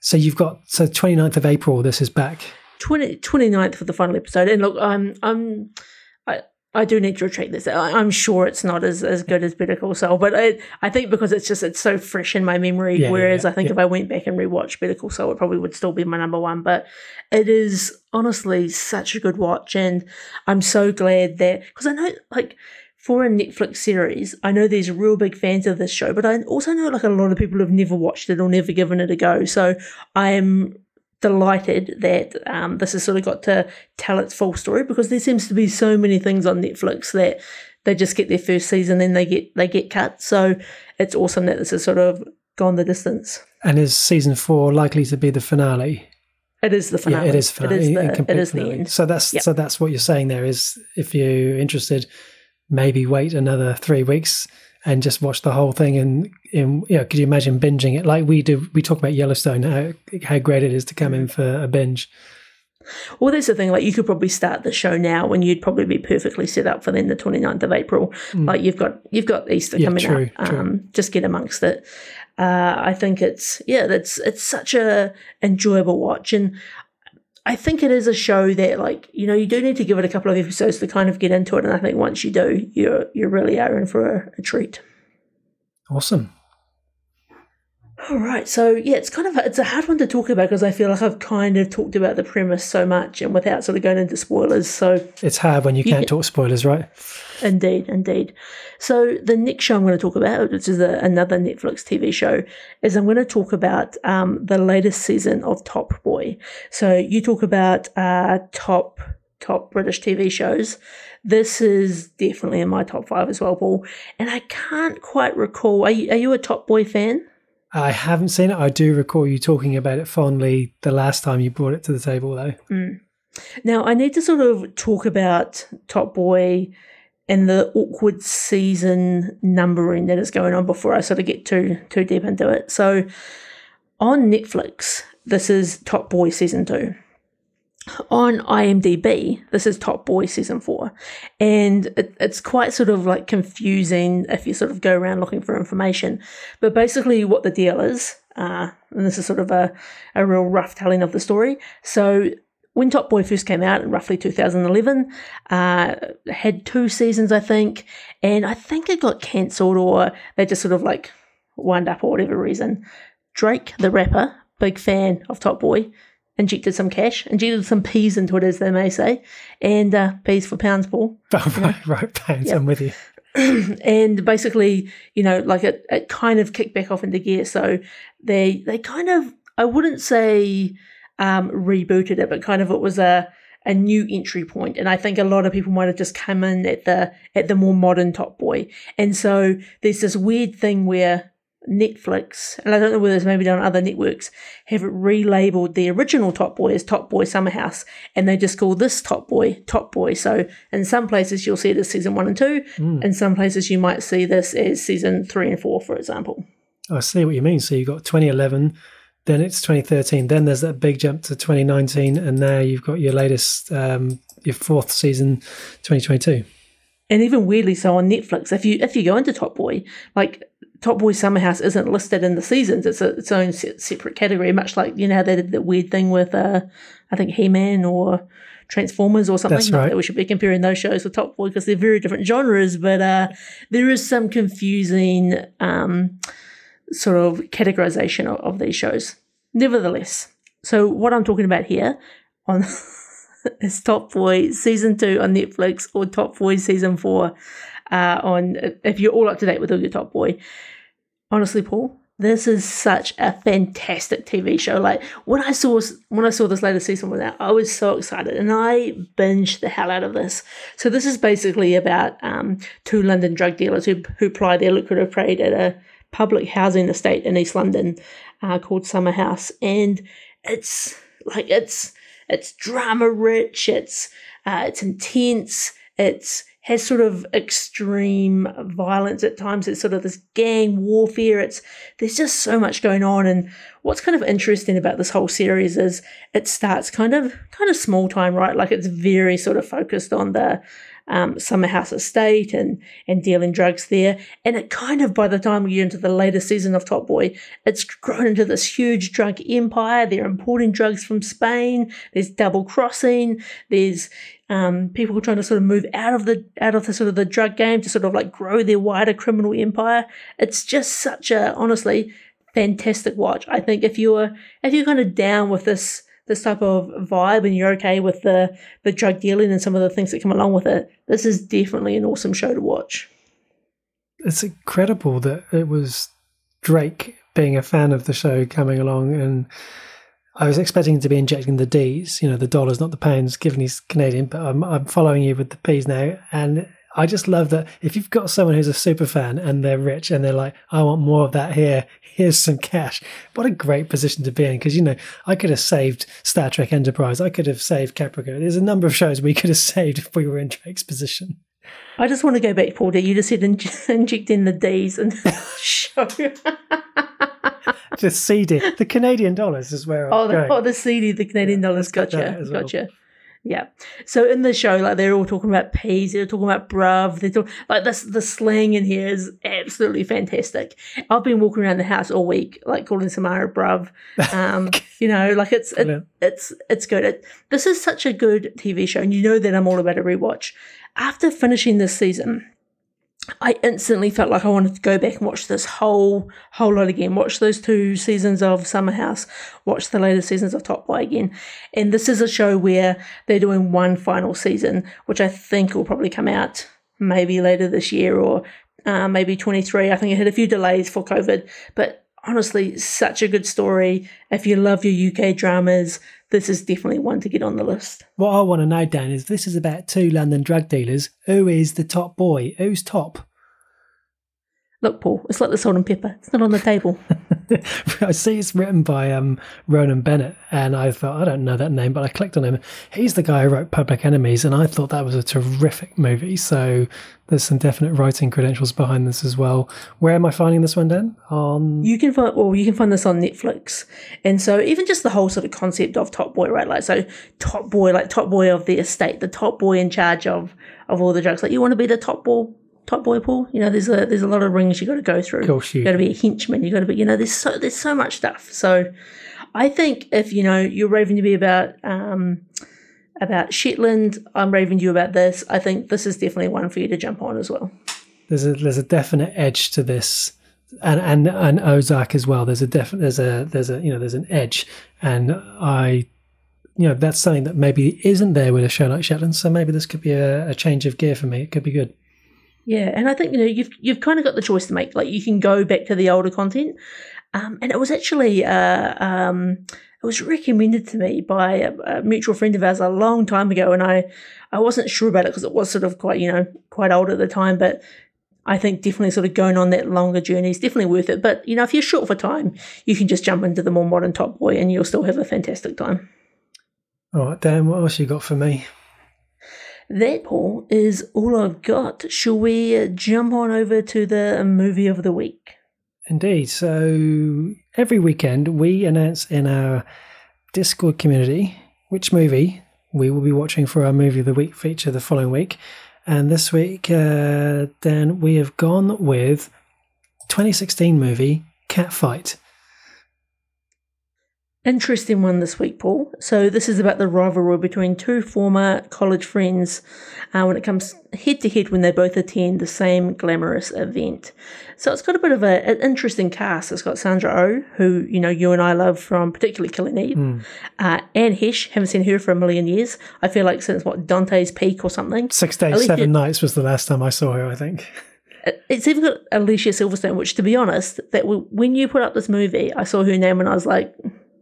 S3: so you've got so 29th of April. This is back.
S2: 20, 29th for the final episode. And look, I'm I'm I do need to retreat this. I, I'm sure it's not as, as good as Better Call Saul, but I, I think because it's just it's so fresh in my memory.
S3: Yeah, yeah,
S2: whereas
S3: yeah,
S2: I think
S3: yeah.
S2: if I went back and rewatched Better Call Saul, it probably would still be my number one. But it is honestly such a good watch, and I'm so glad that because I know like for a Netflix series, I know there's real big fans of this show, but I also know like a lot of people have never watched it or never given it a go. So I am delighted that um, this has sort of got to tell its full story because there seems to be so many things on Netflix that they just get their first season then they get they get cut. So it's awesome that this has sort of gone the distance.
S3: And is season four likely to be the finale?
S2: It is the finale.
S3: Yeah, it is finale.
S2: It is the, it is the
S3: finale.
S2: end.
S3: So that's
S2: Yep.
S3: so that's what you're saying there is if you're interested, maybe wait another three weeks and just watch the whole thing and in you know, could you imagine binging it like we do we talk about Yellowstone, how how great it is to come in for a binge.
S2: Well, that's the thing. Like, you could probably start the show now, and you'd probably be perfectly set up for then the 29th of April. Like, you've got you've got Easter
S3: Mm. Yeah,
S2: coming
S3: true,
S2: up.
S3: true.
S2: Um, just get amongst it. Uh, I think it's yeah, that's it's such a enjoyable watch, and I think it is a show that like you know you do need to give it a couple of episodes to kind of get into it, and I think once you do, you you really are in for a, a treat.
S3: Awesome.
S2: All right, so yeah, it's kind of a, it's a hard one to talk about because I feel like I've kind of talked about the premise so much and without sort of going into spoilers. So
S3: It's hard when you can't
S2: can-
S3: talk spoilers, right?
S2: Indeed, indeed. So the next show I'm going to talk about, which is a, another Netflix TV show, is I'm going to talk about um, the latest season of Top Boy. So you talk about uh, top top British TV shows. This is definitely in my top five as well, Paul. And I can't quite recall. Are you, are you a Top Boy fan?
S3: I haven't seen it. I do recall you talking about it fondly the last time you brought it to the table, though. Mm.
S2: Now I need to sort of talk about Top Boy and the awkward season numbering that is going on before I sort of get too too deep into it. So on Netflix, this is Top Boy season two. On IMDb, this is Top Boy season four, and it, it's quite sort of like confusing if you sort of go around looking for information. But basically, what the deal is, uh, and this is sort of a, a real rough telling of the story. So when Top Boy first came out in roughly 2011, uh, had two seasons, I think, and I think it got cancelled or they just sort of like wound up for whatever reason. Drake, the rapper, big fan of Top Boy, injected some cash, injected some peas into it, as they may say, and uh, peas for pounds, Paul.
S3: Oh, [LAUGHS] right, right, pounds, yep. I'm with you. [CLEARS THROAT]
S2: and basically, you know, like it, it kind of kicked back off into gear. So they they kind of, I wouldn't say um, rebooted it, but kind of it was a a new entry point and i think a lot of people might have just come in at the at the more modern top boy and so there's this weird thing where netflix and i don't know whether it's maybe done on other networks have relabeled the original top boy as top boy summer house and they just call this top boy top boy so in some places you'll see it as season one and two mm. in some places you might see this as season three and four for example
S3: i see what you mean so you've got 2011 then it's 2013. Then there's that big jump to 2019, and now you've got your latest, um, your fourth season, 2022.
S2: And even weirdly so on Netflix, if you if you go into Top Boy, like Top Boy Summer House isn't listed in the seasons; it's a, its own separate category. Much like you know they did the weird thing with, uh, I think He Man or Transformers or something.
S3: That's right.
S2: that we should be comparing those shows with Top Boy because they're very different genres. But uh, there is some confusing. Um, sort of categorization of, of these shows. Nevertheless, so what I'm talking about here on [LAUGHS] is Top Boy season two on Netflix or Top Boy season four uh, on if you're all up to date with all your Top Boy. Honestly, Paul, this is such a fantastic TV show. Like when I saw when I saw this latest season with that, I was so excited and I binged the hell out of this. So this is basically about um, two London drug dealers who who ply their lucrative trade at a public housing estate in East London uh, called Summer House, and it's like it's it's drama rich, it's uh, it's intense, it's has sort of extreme violence at times. It's sort of this gang warfare. It's there's just so much going on. And what's kind of interesting about this whole series is it starts kind of kind of small time, right? Like it's very sort of focused on the um, Summer House Estate and and dealing drugs there. And it kind of by the time we get into the later season of Top Boy, it's grown into this huge drug empire. They're importing drugs from Spain. There's double crossing. There's um, people trying to sort of move out of the out of the sort of the drug game to sort of like grow their wider criminal empire. It's just such a honestly fantastic watch. I think if you're if you're kind of down with this this type of vibe and you're okay with the the drug dealing and some of the things that come along with it, this is definitely an awesome show to watch.
S3: It's incredible that it was Drake being a fan of the show coming along and I was expecting to be injecting the D's, you know, the dollars, not the pounds, given he's Canadian, but I'm, I'm following you with the P's now. And I just love that if you've got someone who's a super fan and they're rich and they're like, I want more of that here, here's some cash. What a great position to be in. Because, you know, I could have saved Star Trek Enterprise, I could have saved Caprica. There's a number of shows we could have [LAUGHS] saved if we were in Drake's position.
S2: I just want to go back, Paul. That you just said [LAUGHS] inject in the D's and [LAUGHS] show. [LAUGHS]
S3: the CD, the Canadian dollars is where.
S2: Oh,
S3: the,
S2: oh, the CD, the Canadian yeah, dollars. Gotcha, gotcha. Yeah. So in the show, like they're all talking about peas, they're talking about bruv, they're talking like this the slang in here is absolutely fantastic. I've been walking around the house all week, like calling Samara bruv. Um, [LAUGHS] you know, like it's it, it's it's good. It, this is such a good TV show, and you know that I'm all about a rewatch. After finishing this season, I instantly felt like I wanted to go back and watch this whole whole lot again. Watch those two seasons of Summer House. Watch the later seasons of Top Boy again. And this is a show where they're doing one final season, which I think will probably come out maybe later this year or uh, maybe 23. I think it had a few delays for COVID, but honestly, such a good story. If you love your UK dramas, this is definitely one to get on the list.
S3: What I want to know, Dan, is this is about two London drug dealers. Who is the top boy? Who's top?
S2: Look, Paul, it's like the salt and pepper. It's not on the table. [LAUGHS]
S3: I see it's written by um, Ronan Bennett, and I thought I don't know that name, but I clicked on him. He's the guy who wrote Public Enemies, and I thought that was a terrific movie. So there's some definite writing credentials behind this as well. Where am I finding this one, Dan? On
S2: You can find well, you can find this on Netflix, and so even just the whole sort of concept of top boy, right? Like so, top boy, like top boy of the estate, the top boy in charge of of all the drugs. Like you want to be the top boy, top boy, Paul. You know, there's a there's a lot of rings you got to go through.
S3: Of course you
S2: got to be a henchman. You got to be, you know, there's so there's so much stuff. So, I think if you know you're raving to be about um about Shetland, I'm raving to you about this. I think this is definitely one for you to jump on as well.
S3: there's a there's a definite edge to this and and and Ozark as well there's a definite there's a there's a you know there's an edge and I you know that's something that maybe isn't there with a show like Shetland so maybe this could be a, a change of gear for me it could be good
S2: Yeah, and I think you know you've you've kind of got the choice to make. Like you can go back to the older content, um, and it was actually uh, um, it was recommended to me by a, a mutual friend of ours a long time ago, and I I wasn't sure about it because it was sort of quite you know quite old at the time, but. I think definitely sort of going on that longer journey is definitely worth it. But you know, if you're short for time, you can just jump into the more modern Top Boy, and you'll still have a fantastic time.
S3: all right Dan what else you got for me
S2: That, Paul, is all I've got. Shall we uh, jump on over to the movie of the week?
S3: Indeed. So every weekend we announce in our Discord community which movie we will be watching for our movie of the week feature the following week. And this week, uh, then we have gone with 2016 movie Catfight.
S2: Interesting one this week, Paul. So, this is about the rivalry between two former college friends uh, when it comes head to head when they both attend the same glamorous event. So, it's got a bit of a, an interesting cast. It's got Sandra Oh, who, you know, you and I love from particularly Killing Eve, uh, Anne Heche, haven't seen her for a million years. I feel like since what, Dante's Peak or something.
S3: Six Days, Seven Nights was the last time I saw her, I think.
S2: It's even got Alicia Silverstone, which, to be honest, that when you put up this movie, I saw her name and I was like,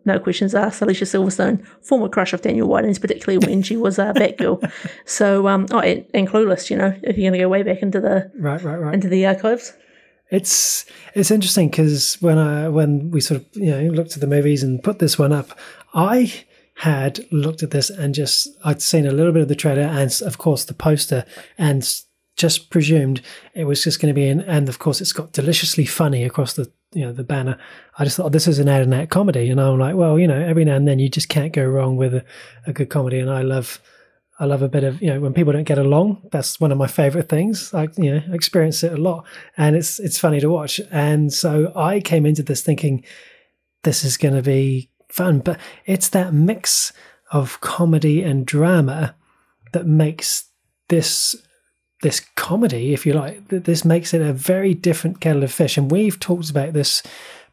S2: no questions asked. Alicia Silverstone, former crush of Daniel Whiting's, particularly when she was uh, [LAUGHS] Batgirl. So, um, oh, and, and Clueless, you know, if you're going to go way back into the
S3: Right, right, right.
S2: into the archives.
S3: It's it's interesting because when I when we sort of you know looked at the movies and put this one up, I had looked at this and just I'd seen a little bit of the trailer and of course the poster and just presumed it was just going to be in and of course it's got deliciously funny across the you know the banner. I just thought this is an out and out comedy and I'm like well you know every now and then you just can't go wrong with a, a good comedy and I love I love a bit of you know when people don't get along. That's one of my favorite things. I you know experience it a lot, and it's it's funny to watch. And so I came into this thinking this is going to be fun, but it's that mix of comedy and drama that makes this this comedy, if you like, this makes it a very different kettle of fish. And we've talked about this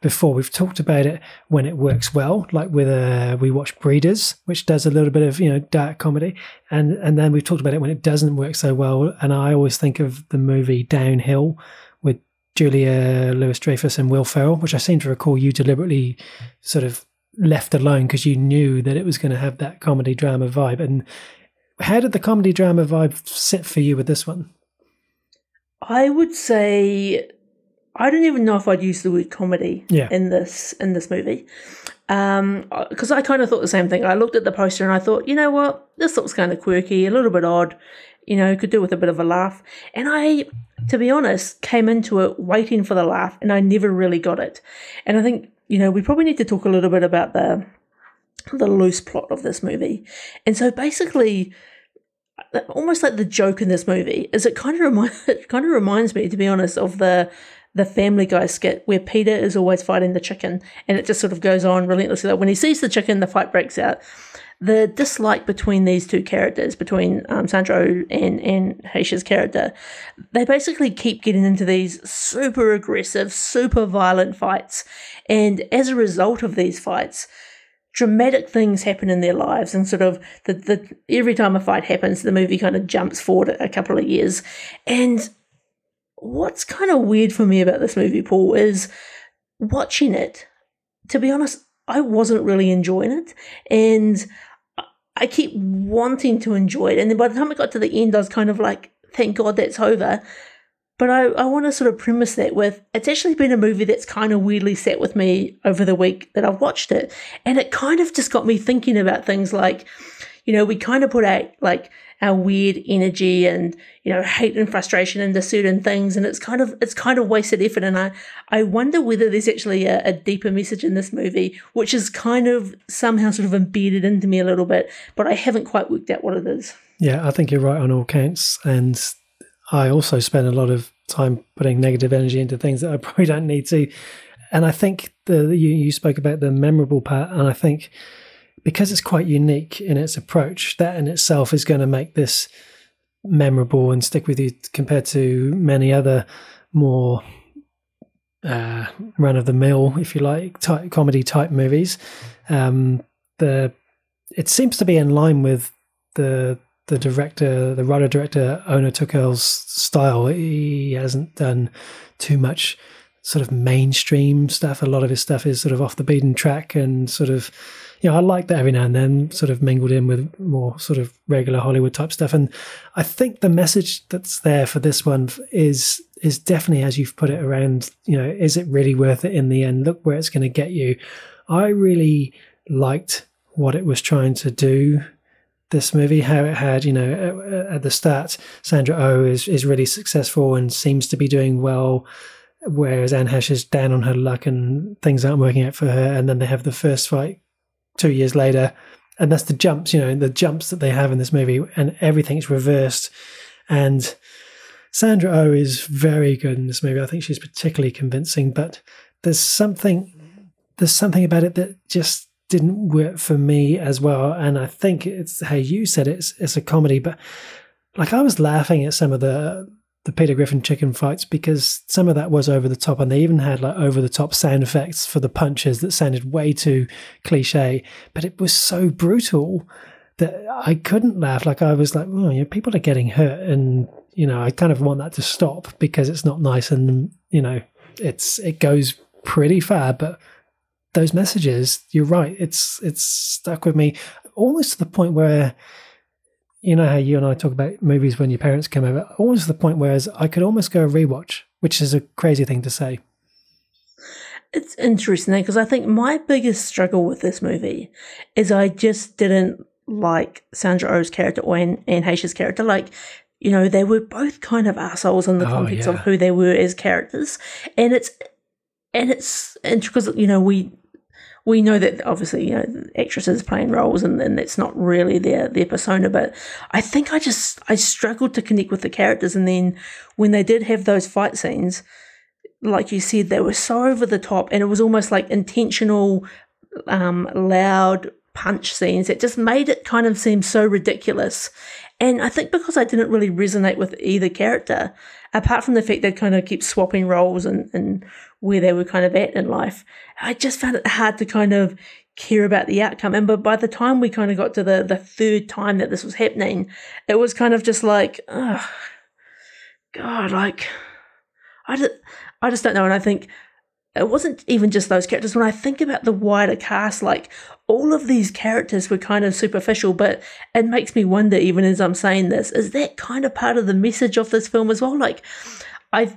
S3: before. We've talked about it when it works well, like with uh, we watch Breeders, which does a little bit of you know dark comedy, and and then we've talked about it when it doesn't work so well. And I always think of the movie Downhill with Julia Louis Dreyfus and Will Ferrell, which I seem to recall you deliberately sort of left alone because you knew that it was going to have that comedy drama vibe. And how did the comedy drama vibe sit for you with this one?
S2: I would say I don't even know if I'd use the word comedy
S3: Yeah.
S2: in this in this movie. Um, because I kind of thought the same thing. I looked at the poster and I thought, you know what, this looks kind of quirky, a little bit odd. You know, could do with a bit of a laugh. And I, to be honest, came into it waiting for the laugh, and I never really got it. And I think you know we probably need to talk a little bit about the the loose plot of this movie. And so basically, almost like the joke in this movie is it kind of remind, [LAUGHS] it kind of reminds me, to be honest, of the the Family Guy skit where Peter is always fighting the chicken, and it just sort of goes on relentlessly. Like when he sees the chicken, the fight breaks out. The dislike between these two characters, between um, Sandra Oh and and Heche's character, they basically keep getting into these super aggressive, super violent fights, and as a result of these fights, dramatic things happen in their lives and sort of the, the every time a fight happens the movie kind of jumps forward a couple of years. And what's kind of weird for me about this movie paul is watching it to be honest i wasn't really enjoying it. And i keep wanting to enjoy it. And then by the time it got to the end i was kind of like thank god that's over but I, I want to sort of premise that with it's actually been a movie that's kind of weirdly sat with me over the week that I've watched it. And it kind of just got me thinking about things like, you know, we kind of put out like our weird energy and, you know, hate and frustration into certain things. And it's kind of, it's kind of wasted effort. And I, I wonder whether there's actually a, a deeper message in this movie, which is kind of somehow sort of embedded into me a little bit, but I haven't quite worked out what it is.
S3: Yeah, I think you're right on all counts. And I also spend a lot of time putting negative energy into things that I [LAUGHS] probably don't need to. And I think the you, you spoke about the memorable part, and I think because it's quite unique in its approach, that in itself is going to make this memorable and stick with you compared to many other more uh, run of the mill, if you like, type, comedy type movies. Um, the it seems to be in line with the the director, the writer director Onur Tukel's style. He hasn't done too much sort of mainstream stuff. A lot of his stuff is sort of off the beaten track and sort of, you know, I like that every now and then, sort of mingled in with more sort of regular Hollywood type stuff. And I think the message that's there for this one is is definitely as you've put it around. You know, is it really worth it in the end? Look where it's going to get you. I really liked what it was trying to do this movie, how it had, you know, at, the start, Sandra O oh is, is really successful and seems to be doing well, whereas Anne Heche is down on her luck and things aren't working out for her. And then they have the first fight two years later. And that's the jumps, you know, the jumps that they have in this movie, and everything's reversed. And Sandra O oh is very good in this movie. I think she's particularly convincing, but there's something there's something about it that just didn't work for me as well. And I think it's how you said it, it's, it's a comedy, but like I was laughing at some of the the Peter Griffin chicken fights because some of that was over the top, and they even had like over the top sound effects for the punches that sounded way too cliche. But it was so brutal that I couldn't laugh. Like I was like, oh, you know, people are getting hurt, and you know, I kind of want that to stop because it's not nice, and you know, it's it goes pretty far, but those messages, you're right. It's it's stuck with me almost to the point where you know how you and I talk about movies when your parents come over, almost to the point where I could almost go rewatch, which is a crazy thing to say.
S2: It's interesting because I think my biggest struggle with this movie is I just didn't like Sandra Oh's character or Anne, Anne Heche's character. Like, you know, they were both kind of assholes in the oh, context yeah. of who they were as characters, and it's and it's because you know we we know that obviously you know actresses playing roles and, and that's not really their their persona but i think i just i struggled to connect with the characters. And then when they did have those fight scenes like you said they were so over the top and it was almost like intentional um, loud punch scenes that just made it kind of seem so ridiculous. And i think because i didn't really resonate with either character apart from the fact they kind of keep swapping roles and, and where they were kind of at in life I just found it hard to kind of care about the outcome. And but by the time we kind of got to the the third time that this was happening, it was kind of just like, oh, God, like I just, I just don't know. And I think it wasn't even just those characters. When I think about the wider cast, like all of these characters were kind of superficial, but it makes me wonder, even as I'm saying this, is that kind of part of the message of this film as well? Like, I,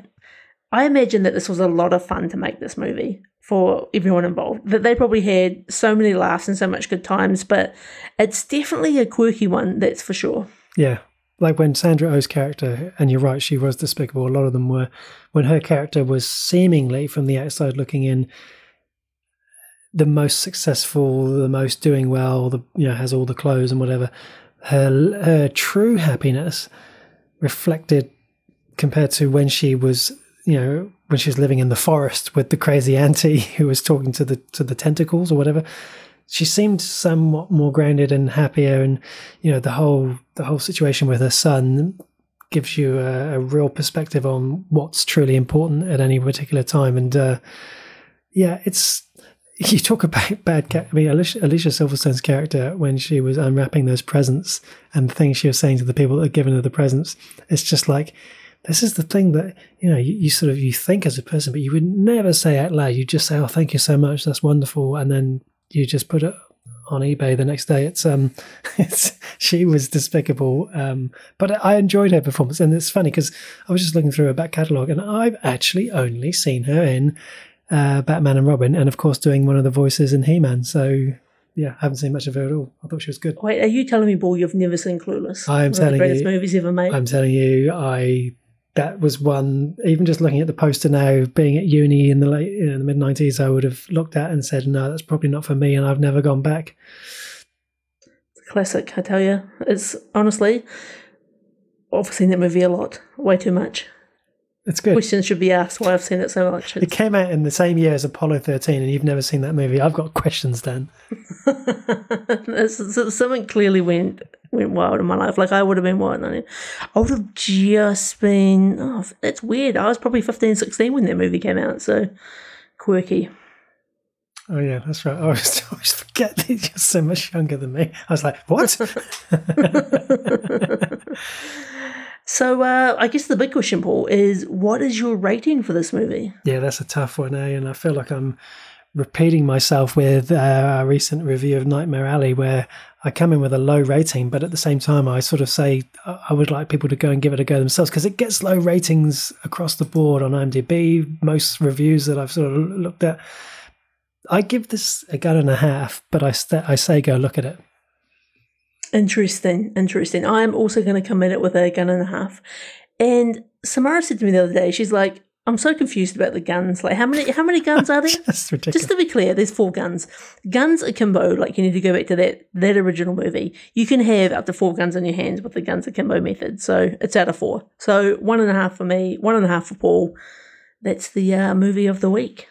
S2: I imagine that this was a lot of fun to make this movie for everyone involved. That they probably had so many laughs and so much good times, but it's definitely a quirky one, that's for sure.
S3: Yeah. Like when Sandra Oh's character, and you're right, she was despicable, a lot of them were, when her character was seemingly from the outside looking in the most successful, the most doing well, the you know, has all the clothes and whatever, her her true happiness reflected compared to when she was you know when she was living in the forest with the crazy [LAUGHS] auntie who was talking to the to the tentacles or whatever she seemed somewhat more grounded and happier and you know the whole the whole situation with her son gives you a, a real perspective on what's truly important at any particular time and uh, yeah it's [LAUGHS] you talk about bad cat. I mean, Alicia, Alicia, Silverstone's character when she was unwrapping those presents and the things she was saying to the people that had given her the presents. It's just like this is the thing that you know you, you, sort of you think as a person, but you would never say out loud. You just say, "Oh, thank you so much. That's wonderful," and then you just put it on eBay the next day. It's um, [LAUGHS] it's she was despicable, um, but I enjoyed her performance, and it's funny because I was just looking through her back catalogue, and I've actually only seen her in uh, Batman and Robin, and of course doing one of the voices in He Man. So yeah, I haven't seen much of her at all. I thought she was good.
S2: Wait, are you telling me, Paul, you've never seen Clueless?
S3: I am
S2: One of the greatest
S3: you-
S2: movies ever made.
S3: I'm telling you, I that was one. Even just looking at the poster now, being at uni in the late you know, the mid '90s, I would have looked at and said, "No, that's probably not for me," and I've never gone back.
S2: Classic, I tell you. It's honestly, I've seen that movie a lot, way too much.
S3: It's good.
S2: Questions should be asked why I've seen it so much.
S3: It came out in the same year as Apollo 13, and you've never seen that movie. I've got questions, Dan. [LAUGHS]
S2: It's- it's- something clearly went went wild in my life. Like I would have been what? I I would have just been. Oh, that's weird. I was probably 15, 16 when that movie came out. So quirky.
S3: Oh yeah, that's right. I always, always [LAUGHS] forget that you're so much younger than me. I was like, what? [LAUGHS]
S2: So uh, I guess the big question, Paul, is what is your rating for this movie?
S3: yeah, that's a tough one, eh? And I feel like I'm repeating myself with uh, our recent review of Nightmare Alley, where I come in with a low rating, but at the same time, I sort of say I I would like people to go and give it a go themselves because it gets low ratings across the board on IMDb. Most reviews that I've sort of looked at, I give this a gun and a half, but I st- I say go look at it.
S2: Interesting, interesting. I'm also going to come in it with a gun and a half. And Samara said to me the other day, she's like, "I'm so confused about the guns. Like, how many how many guns are [LAUGHS] there?"
S3: That's ridiculous.
S2: Just to be clear, there's four guns. Guns akimbo, like you need to go back to that that original movie. You can have up to four guns in your hands with the guns akimbo method. So it's out of four. So one and a half for me, one and a half for Paul. That's the uh, movie of the week.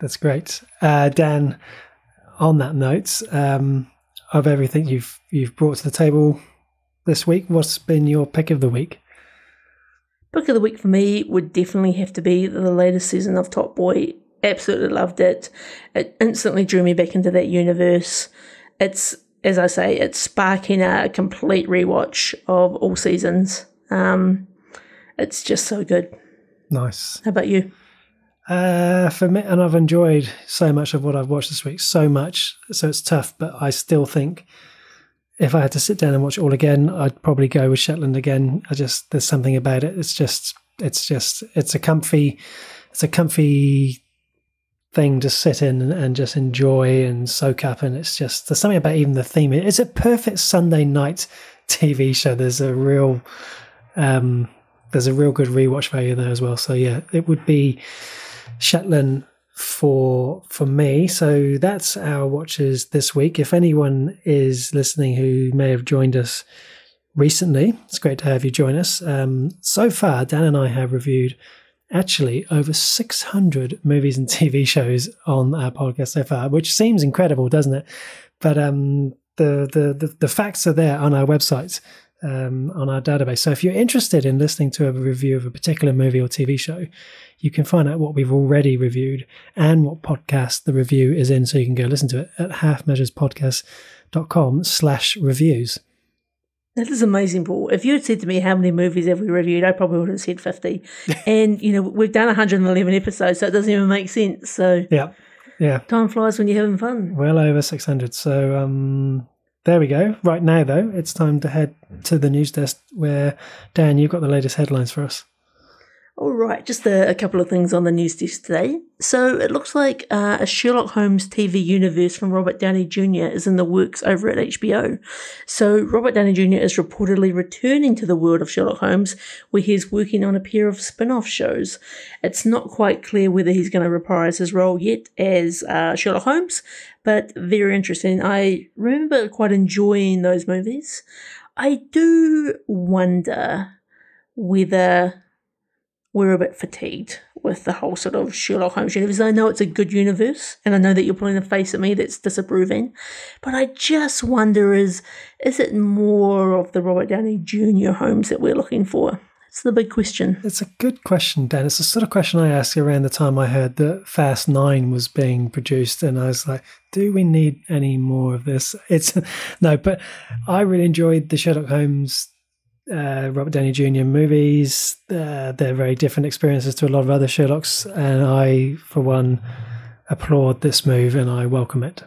S3: That's great, uh, Dan. On that note, um, of everything you've you've brought to the table this week, what's been your pick of the week?
S2: Book of the week for me would definitely have to be the latest season of Top Boy. Absolutely loved it. It instantly drew me back into that universe. It's, as I say, it's sparking a complete rewatch of all seasons. Um, it's just so good.
S3: Nice.
S2: How about you?
S3: Uh, for me, and I've enjoyed so much of what I've watched this week, so much. So it's tough, but I still think if I had to sit down and watch all again, I'd probably go with Shetland again. I just there's something about it. It's just it's just it's a comfy it's a comfy thing to sit in and, and just enjoy and soak up. And it's just there's something about even the theme. It's a perfect Sunday night [LAUGHS] TV show. There's a real um, there's a real good rewatch value there as well. So yeah, it would be Shetland for for me. So that's our watches this week. If anyone is listening who may have joined us recently, it's great to have you join us. Um, so far, Dan and I have reviewed actually over 600 movies and [LAUGHS] TV shows on our podcast so far, which seems incredible, doesn't it? But um, the, the the the facts are there on our website um, on our database. So if you're interested in listening to a review of a particular movie or TV show, you can find out what we've already reviewed and what podcast the review is in. So you can go listen to it at halfmeasurespodcast.com slash reviews.
S2: That is amazing, Paul. If you had said to me how many movies have we reviewed, I probably would have said 50. [LAUGHS] and, you know, we've done 111 episodes, so it doesn't even make sense. So
S3: Yeah. Yeah.
S2: time flies when you're having fun.
S3: Well over 600. So um, there we go. Right now, though, it's time to head to the news desk where, Dan, you've got the latest headlines for us.
S2: All right, just a, a couple of things on the news desk today. So it looks like uh, a Sherlock Holmes TV universe from Robert Downey Jr. is in the works over at HBO. So Robert Downey Jr. is reportedly returning to the world of Sherlock Holmes, where he's working on a pair of spin-off shows. It's not quite clear whether he's going to reprise his role yet as uh, Sherlock Holmes, but very interesting. I remember quite enjoying those movies. I do wonder whether we're a bit fatigued with the whole sort of Sherlock Holmes universe. I know it's a good universe, and I know that you're pulling a face at me that's disapproving, but I just wonder is is it more of the Robert Downey Jr. Holmes that we're looking for? It's the big question.
S3: It's a good question, Dan. It's the sort of question I asked around the time I heard that Fast Nine was being produced, and I was like, "Do we need any more of this?" It's [LAUGHS] no, but I really enjoyed the Sherlock Holmes, uh, Robert Downey Jr. movies. Uh, they're very different experiences to a lot of other Sherlocks, and I, for one, applaud this move and I welcome it.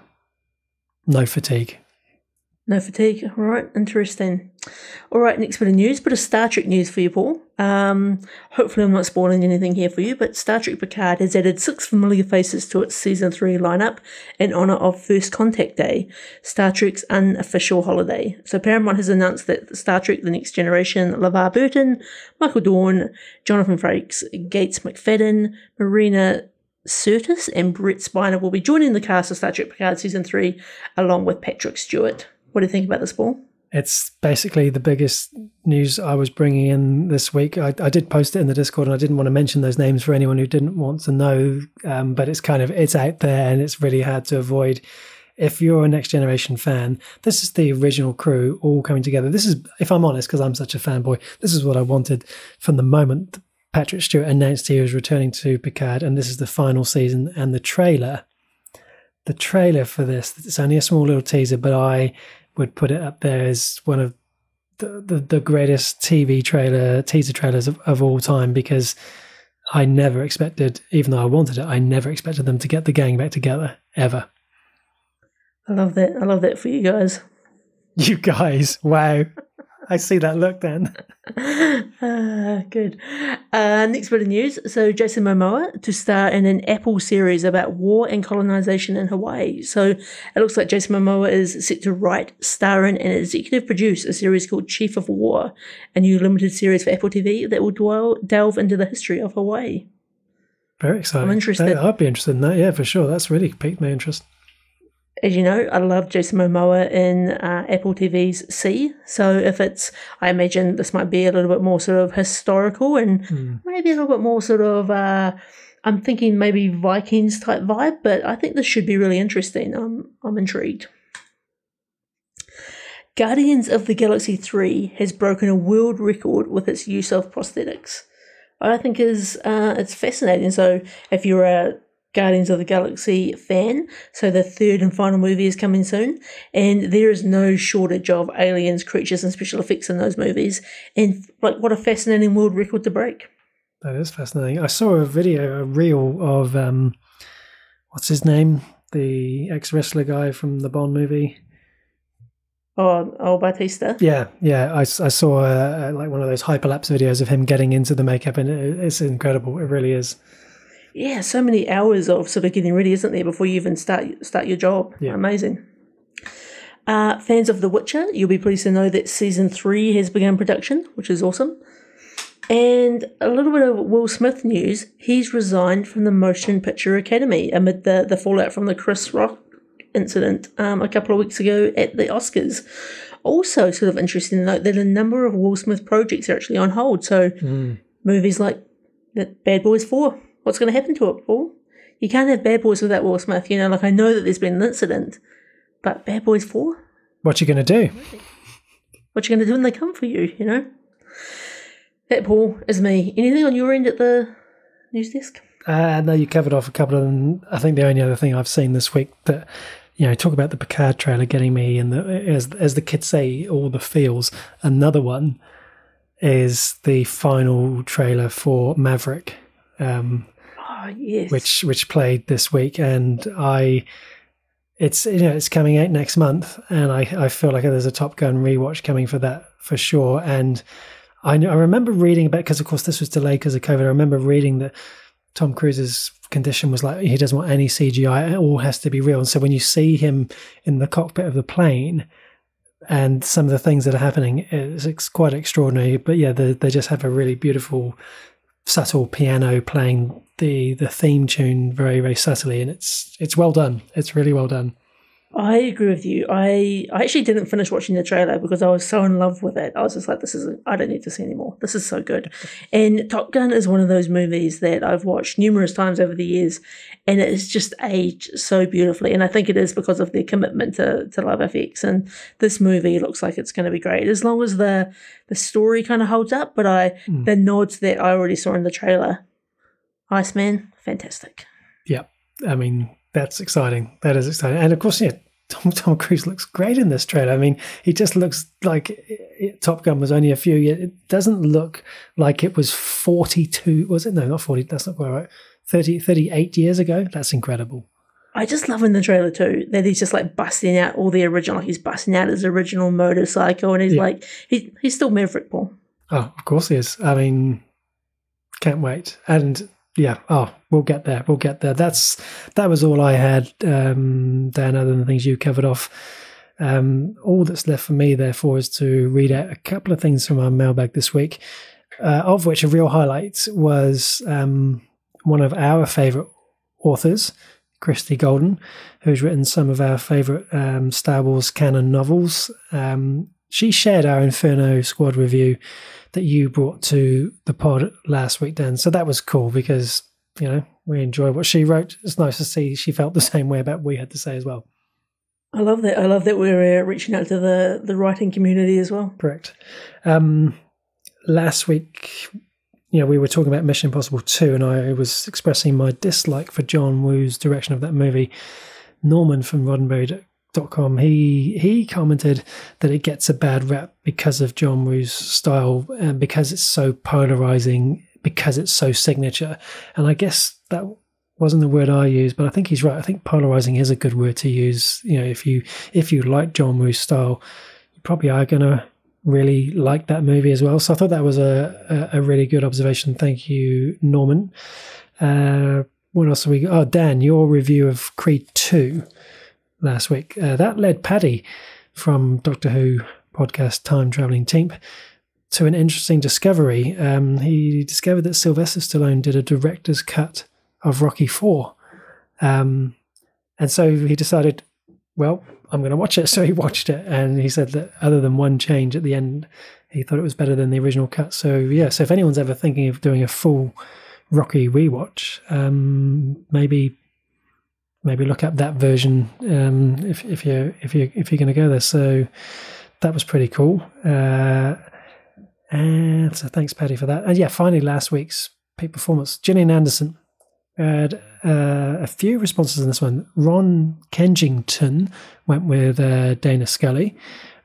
S3: no fatigue.
S2: No fatigue. All right, interesting. All right, next bit of news, bit of Star Trek news for you, Paul. Um, hopefully, I'm not spoiling anything here for you, but Star Trek Picard has added six familiar faces to its season three lineup in honor of First Contact Day, Star Trek's unofficial holiday. So, Paramount has announced that Star Trek The Next Generation, LeVar Burton, Michael Dorn, Jonathan Frakes, Gates McFadden, Marina Sirtis, and Brent Spiner will be joining the cast of Star Trek Picard season three, along with Patrick Stewart. What do you think about this, Paul?
S3: It's basically the biggest news I was bringing in this week. I, I, did post it in the Discord, and I didn't want to mention those names for anyone who didn't want to know. Um, but it's kind of it's out there, and it's really hard to avoid. If you're a Next Generation fan, this is the original crew all coming together. This is, if I'm honest, because I'm such a fanboy, this is what I wanted from the moment Patrick Stewart announced he was returning to Picard, and this is the final season. And the trailer, the trailer for this, it's only a small little teaser, but I would put it up there as one of the, the, the greatest TV trailer, teaser trailers of, of all time because I never expected, even though I wanted it, I never expected them to get the gang back together ever.
S2: I love that. I love that for you guys. [LAUGHS]
S3: You guys, wow. I see that look then.
S2: uh, [LAUGHS] good. Uh, next bit of news. So, Jason Momoa to star in an Apple series about war and colonization in Hawaii. So, it looks like Jason Momoa is set to write, star in, and executive produce a series called Chief of War, a new limited series for Apple TV that will dwell, delve into the history of Hawaii.
S3: Very exciting.
S2: I'm interested.
S3: I'd be interested in that. Yeah, for sure. That's really piqued my interest
S2: as you know, I love Jason Momoa in uh, Apple TV's See. So if it's, I imagine this might be a little bit more sort of historical and mm. maybe a little bit more sort of, uh, I'm thinking maybe Vikings type vibe, but I think this should be really interesting. I'm, I'm intrigued. Guardians of the Galaxy 3 has broken a world record with its use of prosthetics. I think is uh, it's fascinating. So if you're a Guardians of the Galaxy fan. So the third and final movie is coming soon, and there is no shortage of aliens, creatures, and special effects in those movies. And like, what a fascinating world record to break!
S3: That is fascinating. I saw a video, a reel of um, what's his name, the ex wrestler guy from the Bond movie.
S2: Oh, oh, Batista.
S3: Yeah, yeah. I, I saw uh, like one of those hyperlapse videos of him getting into the makeup, and it, it's incredible. It really is
S2: yeah, so many hours of sort of getting ready, isn't there, before you even start start your job? Yeah. Amazing. Uh, fans of The Witcher, you'll be pleased to know that season three has begun production, which is awesome. And a little bit of Will Smith news. He's resigned from the Motion Picture Academy amid the, the fallout from the Chris Rock incident um, a couple of weeks ago at the Oscars. Also, sort of interesting to note that a number of Will Smith projects are actually on hold. So, mm. movies like the Bad Boys 4 what's going to happen to it, Paul? You can't have Bad Boys without Will Smith. You know, like I know that there's been an incident, but Bad Boys 4?
S3: What you going to do?
S2: What you going to do when they come for you, you know? That, Paul, is me. Anything on your end at the news desk?
S3: Uh, no, you covered off a couple of them. I think the only other thing I've seen this week that, you know, talk about the Picard trailer getting me, and as as the kids say, all the feels. Another one is the final trailer for Maverick. Um,
S2: Yes.
S3: which which played this week, and I it's you know it's coming out next month, and I I feel like there's a Top Gun rewatch coming for that for sure, and I I remember reading about because of course this was delayed because of COVID. I remember reading that Tom Cruise's condition was like he doesn't want any CGI; it all has to be real. And so when you see him in the cockpit of the plane, and some of the things that are happening it's, quite extraordinary but yeah they, they just have a really beautiful subtle piano playing the the theme tune very very subtly and it's it's well done it's really well done
S2: I agree with you. I, I actually didn't finish watching the trailer because I was so in love with it. I was just like, this is, I don't need to see anymore. This is so good. And Top Gun is one of those movies that I've watched numerous times over the years and it's just aged so beautifully. And I think it is because of their commitment to, to love FX. And this movie looks like it's going to be great as long as the, the story kind of holds up. But I, mm. the nods that I already saw in the trailer, Iceman, fantastic.
S3: Yeah. I mean, that's exciting. That is exciting. And of course, yeah, Tom, Tom Cruise looks great in this trailer. I mean, he just looks like it, Top Gun was only a few years. It doesn't look like it was 42. Was it? No, not 40. That's not quite right. 30, 38 years ago. That's incredible.
S2: I just love in the trailer too that he's just like busting out all the original. He's busting out his original motorcycle, and he's
S3: Yeah.
S2: like, he, he's still Maverick Paul.
S3: Oh, of course he is. I mean, can't wait. And yeah, oh, we'll get there. We'll get there. That's that was all I had, um, Dan. Other than the things you covered off, um, all that's left for me, therefore, is to read out a couple of things from our mailbag this week. Uh, of which a real highlight was um, one of our favourite authors, Christie Golden, who's written some of our favourite um, Star Wars canon novels. Um, she shared our Inferno Squad review that you brought to the pod last week, Dan. So that was cool because, you know, we enjoy what she wrote. It's nice to see she felt the same way about what we had to say as well.
S2: I love that. I love that we're uh, reaching out to the the writing community as well.
S3: Correct. Um, last week, you know, we were talking about Mission Impossible 2, and I was expressing my dislike for John Woo's direction of that movie. Norman from He, he commented that it gets a bad rap because of John Woo's style and because it's so polarizing, because it's so signature. And I guess that wasn't the word I used, but I think he's right. I think polarizing is a good word to use. You know, if you if you like John Woo's style, you probably are to really like that movie as well. So I thought that was a, a, a really good observation. Thank you, Norman. Uh, what else have we got? Oh, Dan, your review of Creed 2 last week. Uh, that led Paddy from Doctor Who podcast Time Traveling Team to an interesting discovery. Um, he discovered that Sylvester Stallone did a director's cut of Rocky 4. Um, and so he decided, well, I'm going to watch it. [LAUGHS] So he watched it, and he said that other than one change at the end, he thought it was better than the original cut. So yeah, so if anyone's ever thinking of doing a full Rocky rewatch, um, maybe maybe look up that version um, if if you if you if you're going to go there. So that was pretty cool. Uh, and so thanks, Paddy, for that. And yeah, finally, last week's peak performance, Gillian Anderson had uh, a few responses in this one. Ron Kensington went with uh, Dana Scully.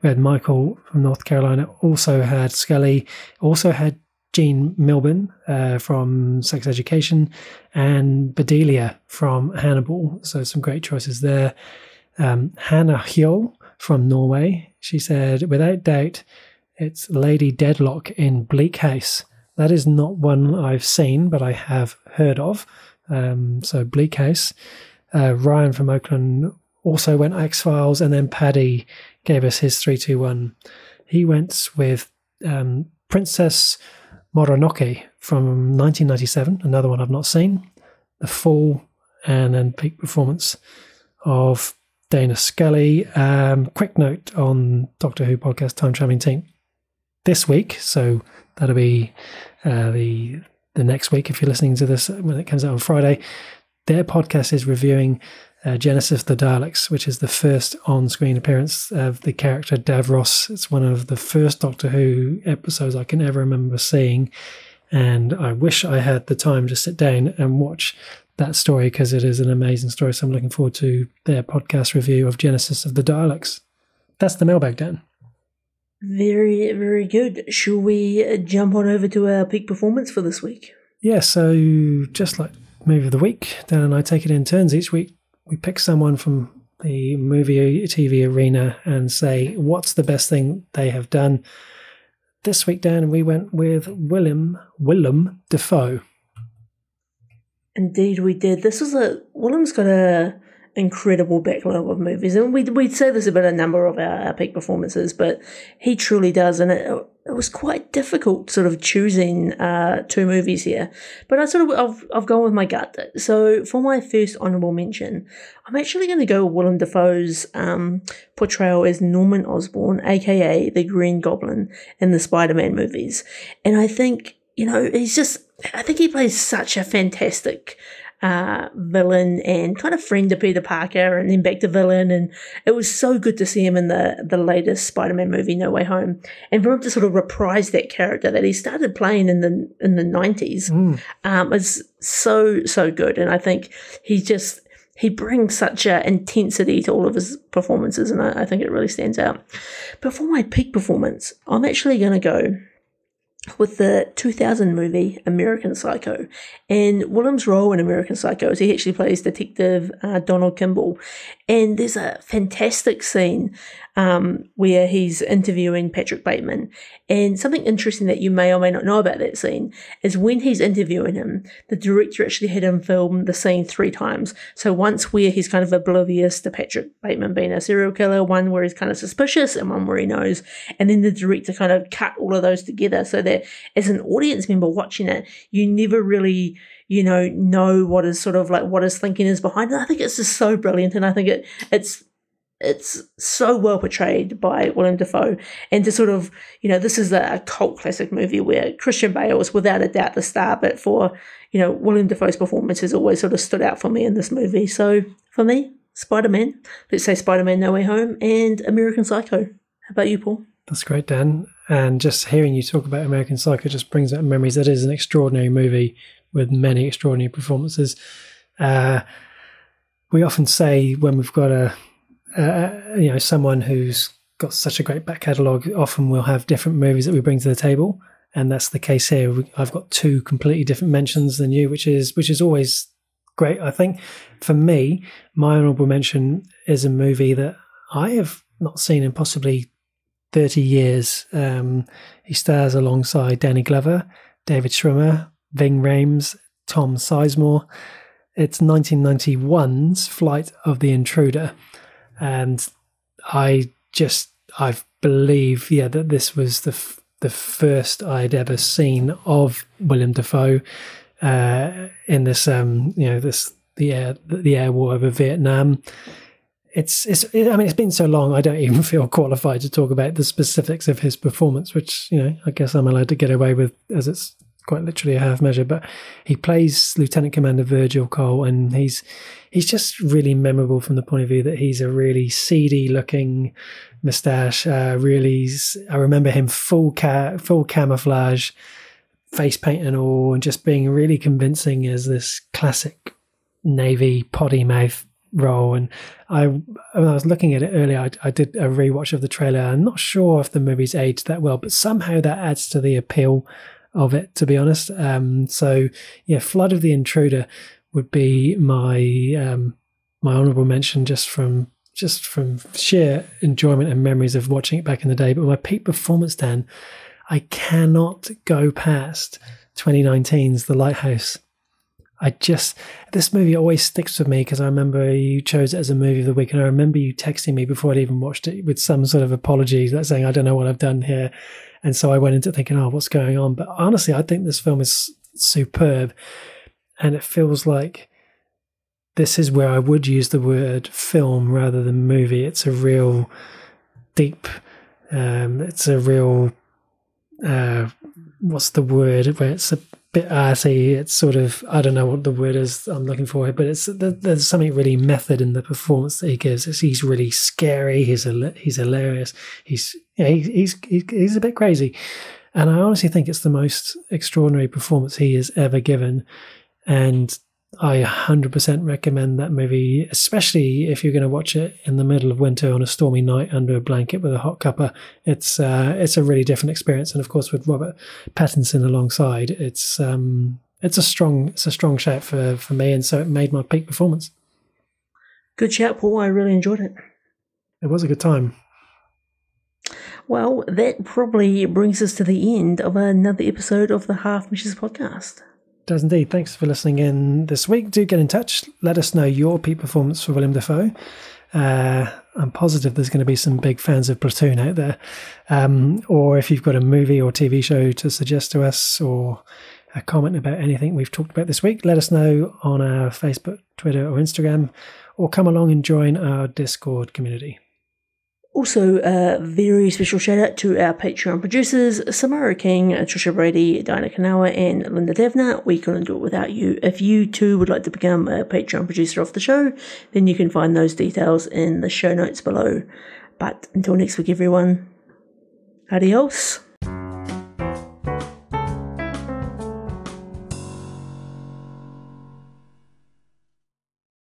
S3: We had Michael from North Carolina also had Scully, also had Jean Milburn uh, from Sex Education, and Bedelia from Hannibal. So some great choices there. Um, Hannah Hjol from Norway. She said, without doubt, it's Lady Dedlock in Bleak House. That is not one I've seen, but I have heard of. Um, so Bleak House. Uh, Ryan from Oakland also went X Files, and then Paddy gave us his three, two, one. He went with um, Princess Mononoke from 1997, another one I've not seen. The Fall, and then peak performance of Dana Scully. Um, quick note on Doctor Who podcast Time Traveling Team this week, so that'll be uh, the the next week if you're listening to this when it comes out on Friday. Their podcast is reviewing uh, Genesis of the Daleks, which is the first on screen appearance of the character Davros. It's one of the first Doctor Who episodes I can ever remember seeing. And I wish I had the time to sit down and watch that story because it is an amazing story. So I'm looking forward to their podcast review of Genesis of the Daleks. That's the mailbag, Dan.
S2: Very, very good. Shall we uh, jump on over to our peak performance for this week?
S3: Yeah, so just like movie of the week, Dan and I take it in turns each week. We pick someone from the movie TV arena and say what's the best thing they have done. This week, Dan, we went with Willem Willem Dafoe.
S2: Indeed, we did. This was a Willem's got a incredible backlog of movies, and we we'd say this about a number of our, our peak performances, but he truly does, and it it was quite difficult, sort of choosing uh, two movies here. But I sort of I've I've gone with my gut. So for my first honourable mention, I'm actually going to go with Willem Dafoe's um, portrayal as Norman Osborn, aka the Green Goblin, in the Spider-Man movies, and I think you know he's just I think he plays such a fantastic uh, villain and kind of friend to Peter Parker and then back to villain. And it was so good to see him in the, the latest Spider-Man movie, No Way Home. And for him to sort of reprise that character that he started playing in the, in the nineties, um, is so, so good. And I think he just, he brings such a intensity to all of his performances. And I, I think it really stands out. But for my peak performance, I'm actually going to go with the 2000 movie American Psycho. And Willem's role in American Psycho is he actually plays Detective uh, Donald Kimball. And there's a fantastic scene um, where he's interviewing Patrick Bateman. And something interesting that you may or may not know about that scene is when he's interviewing him, the director actually had him film the scene three times. So once where he's kind of oblivious to Patrick Bateman being a serial killer, one where he's kind of suspicious, and one where he knows. And then the director kind of cut all of those together so that as an audience member watching it, you never really you know know what is sort of like what his thinking is behind it. I think it's just so brilliant, and I think it it's it's so well portrayed by Willem Dafoe. And to sort of, you know, this is a cult classic movie where Christian Bale is without a doubt the star, but for, you know, Willem Dafoe's performance has always sort of stood out for me in this movie. So for me, Spider Man, let's say Spider Man No Way Home, and American Psycho. How about you, Paul?
S3: That's great, Dan. And just hearing you talk about American Psycho just brings up memories. That is an extraordinary movie with many extraordinary performances. Uh, we often say when we've got a uh, you know, someone who's got such a great back catalogue often will have different movies that we bring to the table, and that's the case here. I've got two completely different mentions than you, which is which is always great. I think for me, my honourable mention is a movie that I have not seen in possibly thirty years. Um, he stars alongside Danny Glover, David Schwimmer, Ving Rhames, Tom Sizemore. It's 1991's Flight of the Intruder and I just I believe yeah that this was the f- the first I'd ever seen of Willem Dafoe uh, in this um you know this the air the air war over Vietnam. It's it's it, I mean it's been so long I don't [LAUGHS] even feel qualified to talk about the specifics of his performance, which you know I guess I'm allowed to get away with as it's quite literally a half measure. But he plays Lieutenant Commander Virgil Cole, and he's he's just really memorable from the point of view that he's a really seedy looking moustache. Uh, really, I remember him full ca- full camouflage, face paint and all, and just being really convincing as this classic navy potty mouth role. And I, when I was looking at it earlier, I, I, did a rewatch of the trailer. I'm not sure if the movie's aged that well, but somehow that adds to the appeal of it, to be honest. Um, so yeah, Flood of the Intruder would be my um, my honourable mention just from just from sheer enjoyment and memories of watching it back in the day. But my peak performance, Dan, I cannot go past 2019's The Lighthouse. I just this movie always sticks with me because I remember you chose it as a movie of the week, and I remember you texting me before I'd even watched it with some sort of apology, that saying I don't know what I've done here, and so I went into thinking, oh, what's going on? But honestly, I think this film is superb, and it feels like this is where I would use the word film rather than movie. It's a real deep. Um, it's a real. Uh, what's the word? Where it's a bit arty. It's sort of I don't know what the word is I'm looking for but it's there's something really method in the performance that he gives. It's, he's really scary. He's he's hilarious. He's yeah, he's he's he's a bit crazy, and I honestly think it's the most extraordinary performance he has ever given. And I 100% recommend that movie, especially if you're going to watch it in the middle of winter on a stormy night under a blanket with a hot cuppa. It's uh, it's a really different experience, and of course with Robert Pattinson alongside, it's um, it's a strong it's a strong shout for for me, and so it made my peak performance.
S2: Good shout, Paul. I really enjoyed it.
S3: It was a good time.
S2: Well, that probably brings us to the end of another episode of the Half Measures podcast
S3: does indeed. Thanks for listening in this week. Do get in touch. Let us know your peak performance for Willem Dafoe. Uh, I'm positive there's going to be some big fans of Platoon out there. Um, or if you've got a movie or TV show to suggest to us or a comment about anything we've talked about this week, let us know on our Facebook, Twitter, or Instagram, or come along and join our Discord community.
S2: Also, a very special shout out to our Patreon producers, Samara King, Trisha Brady, Diana Kanawa, and Linda Devner. We couldn't do it without you. If you too would like to become a Patreon producer of the show, then you can find those details in the show notes below. But until next week, everyone, adios.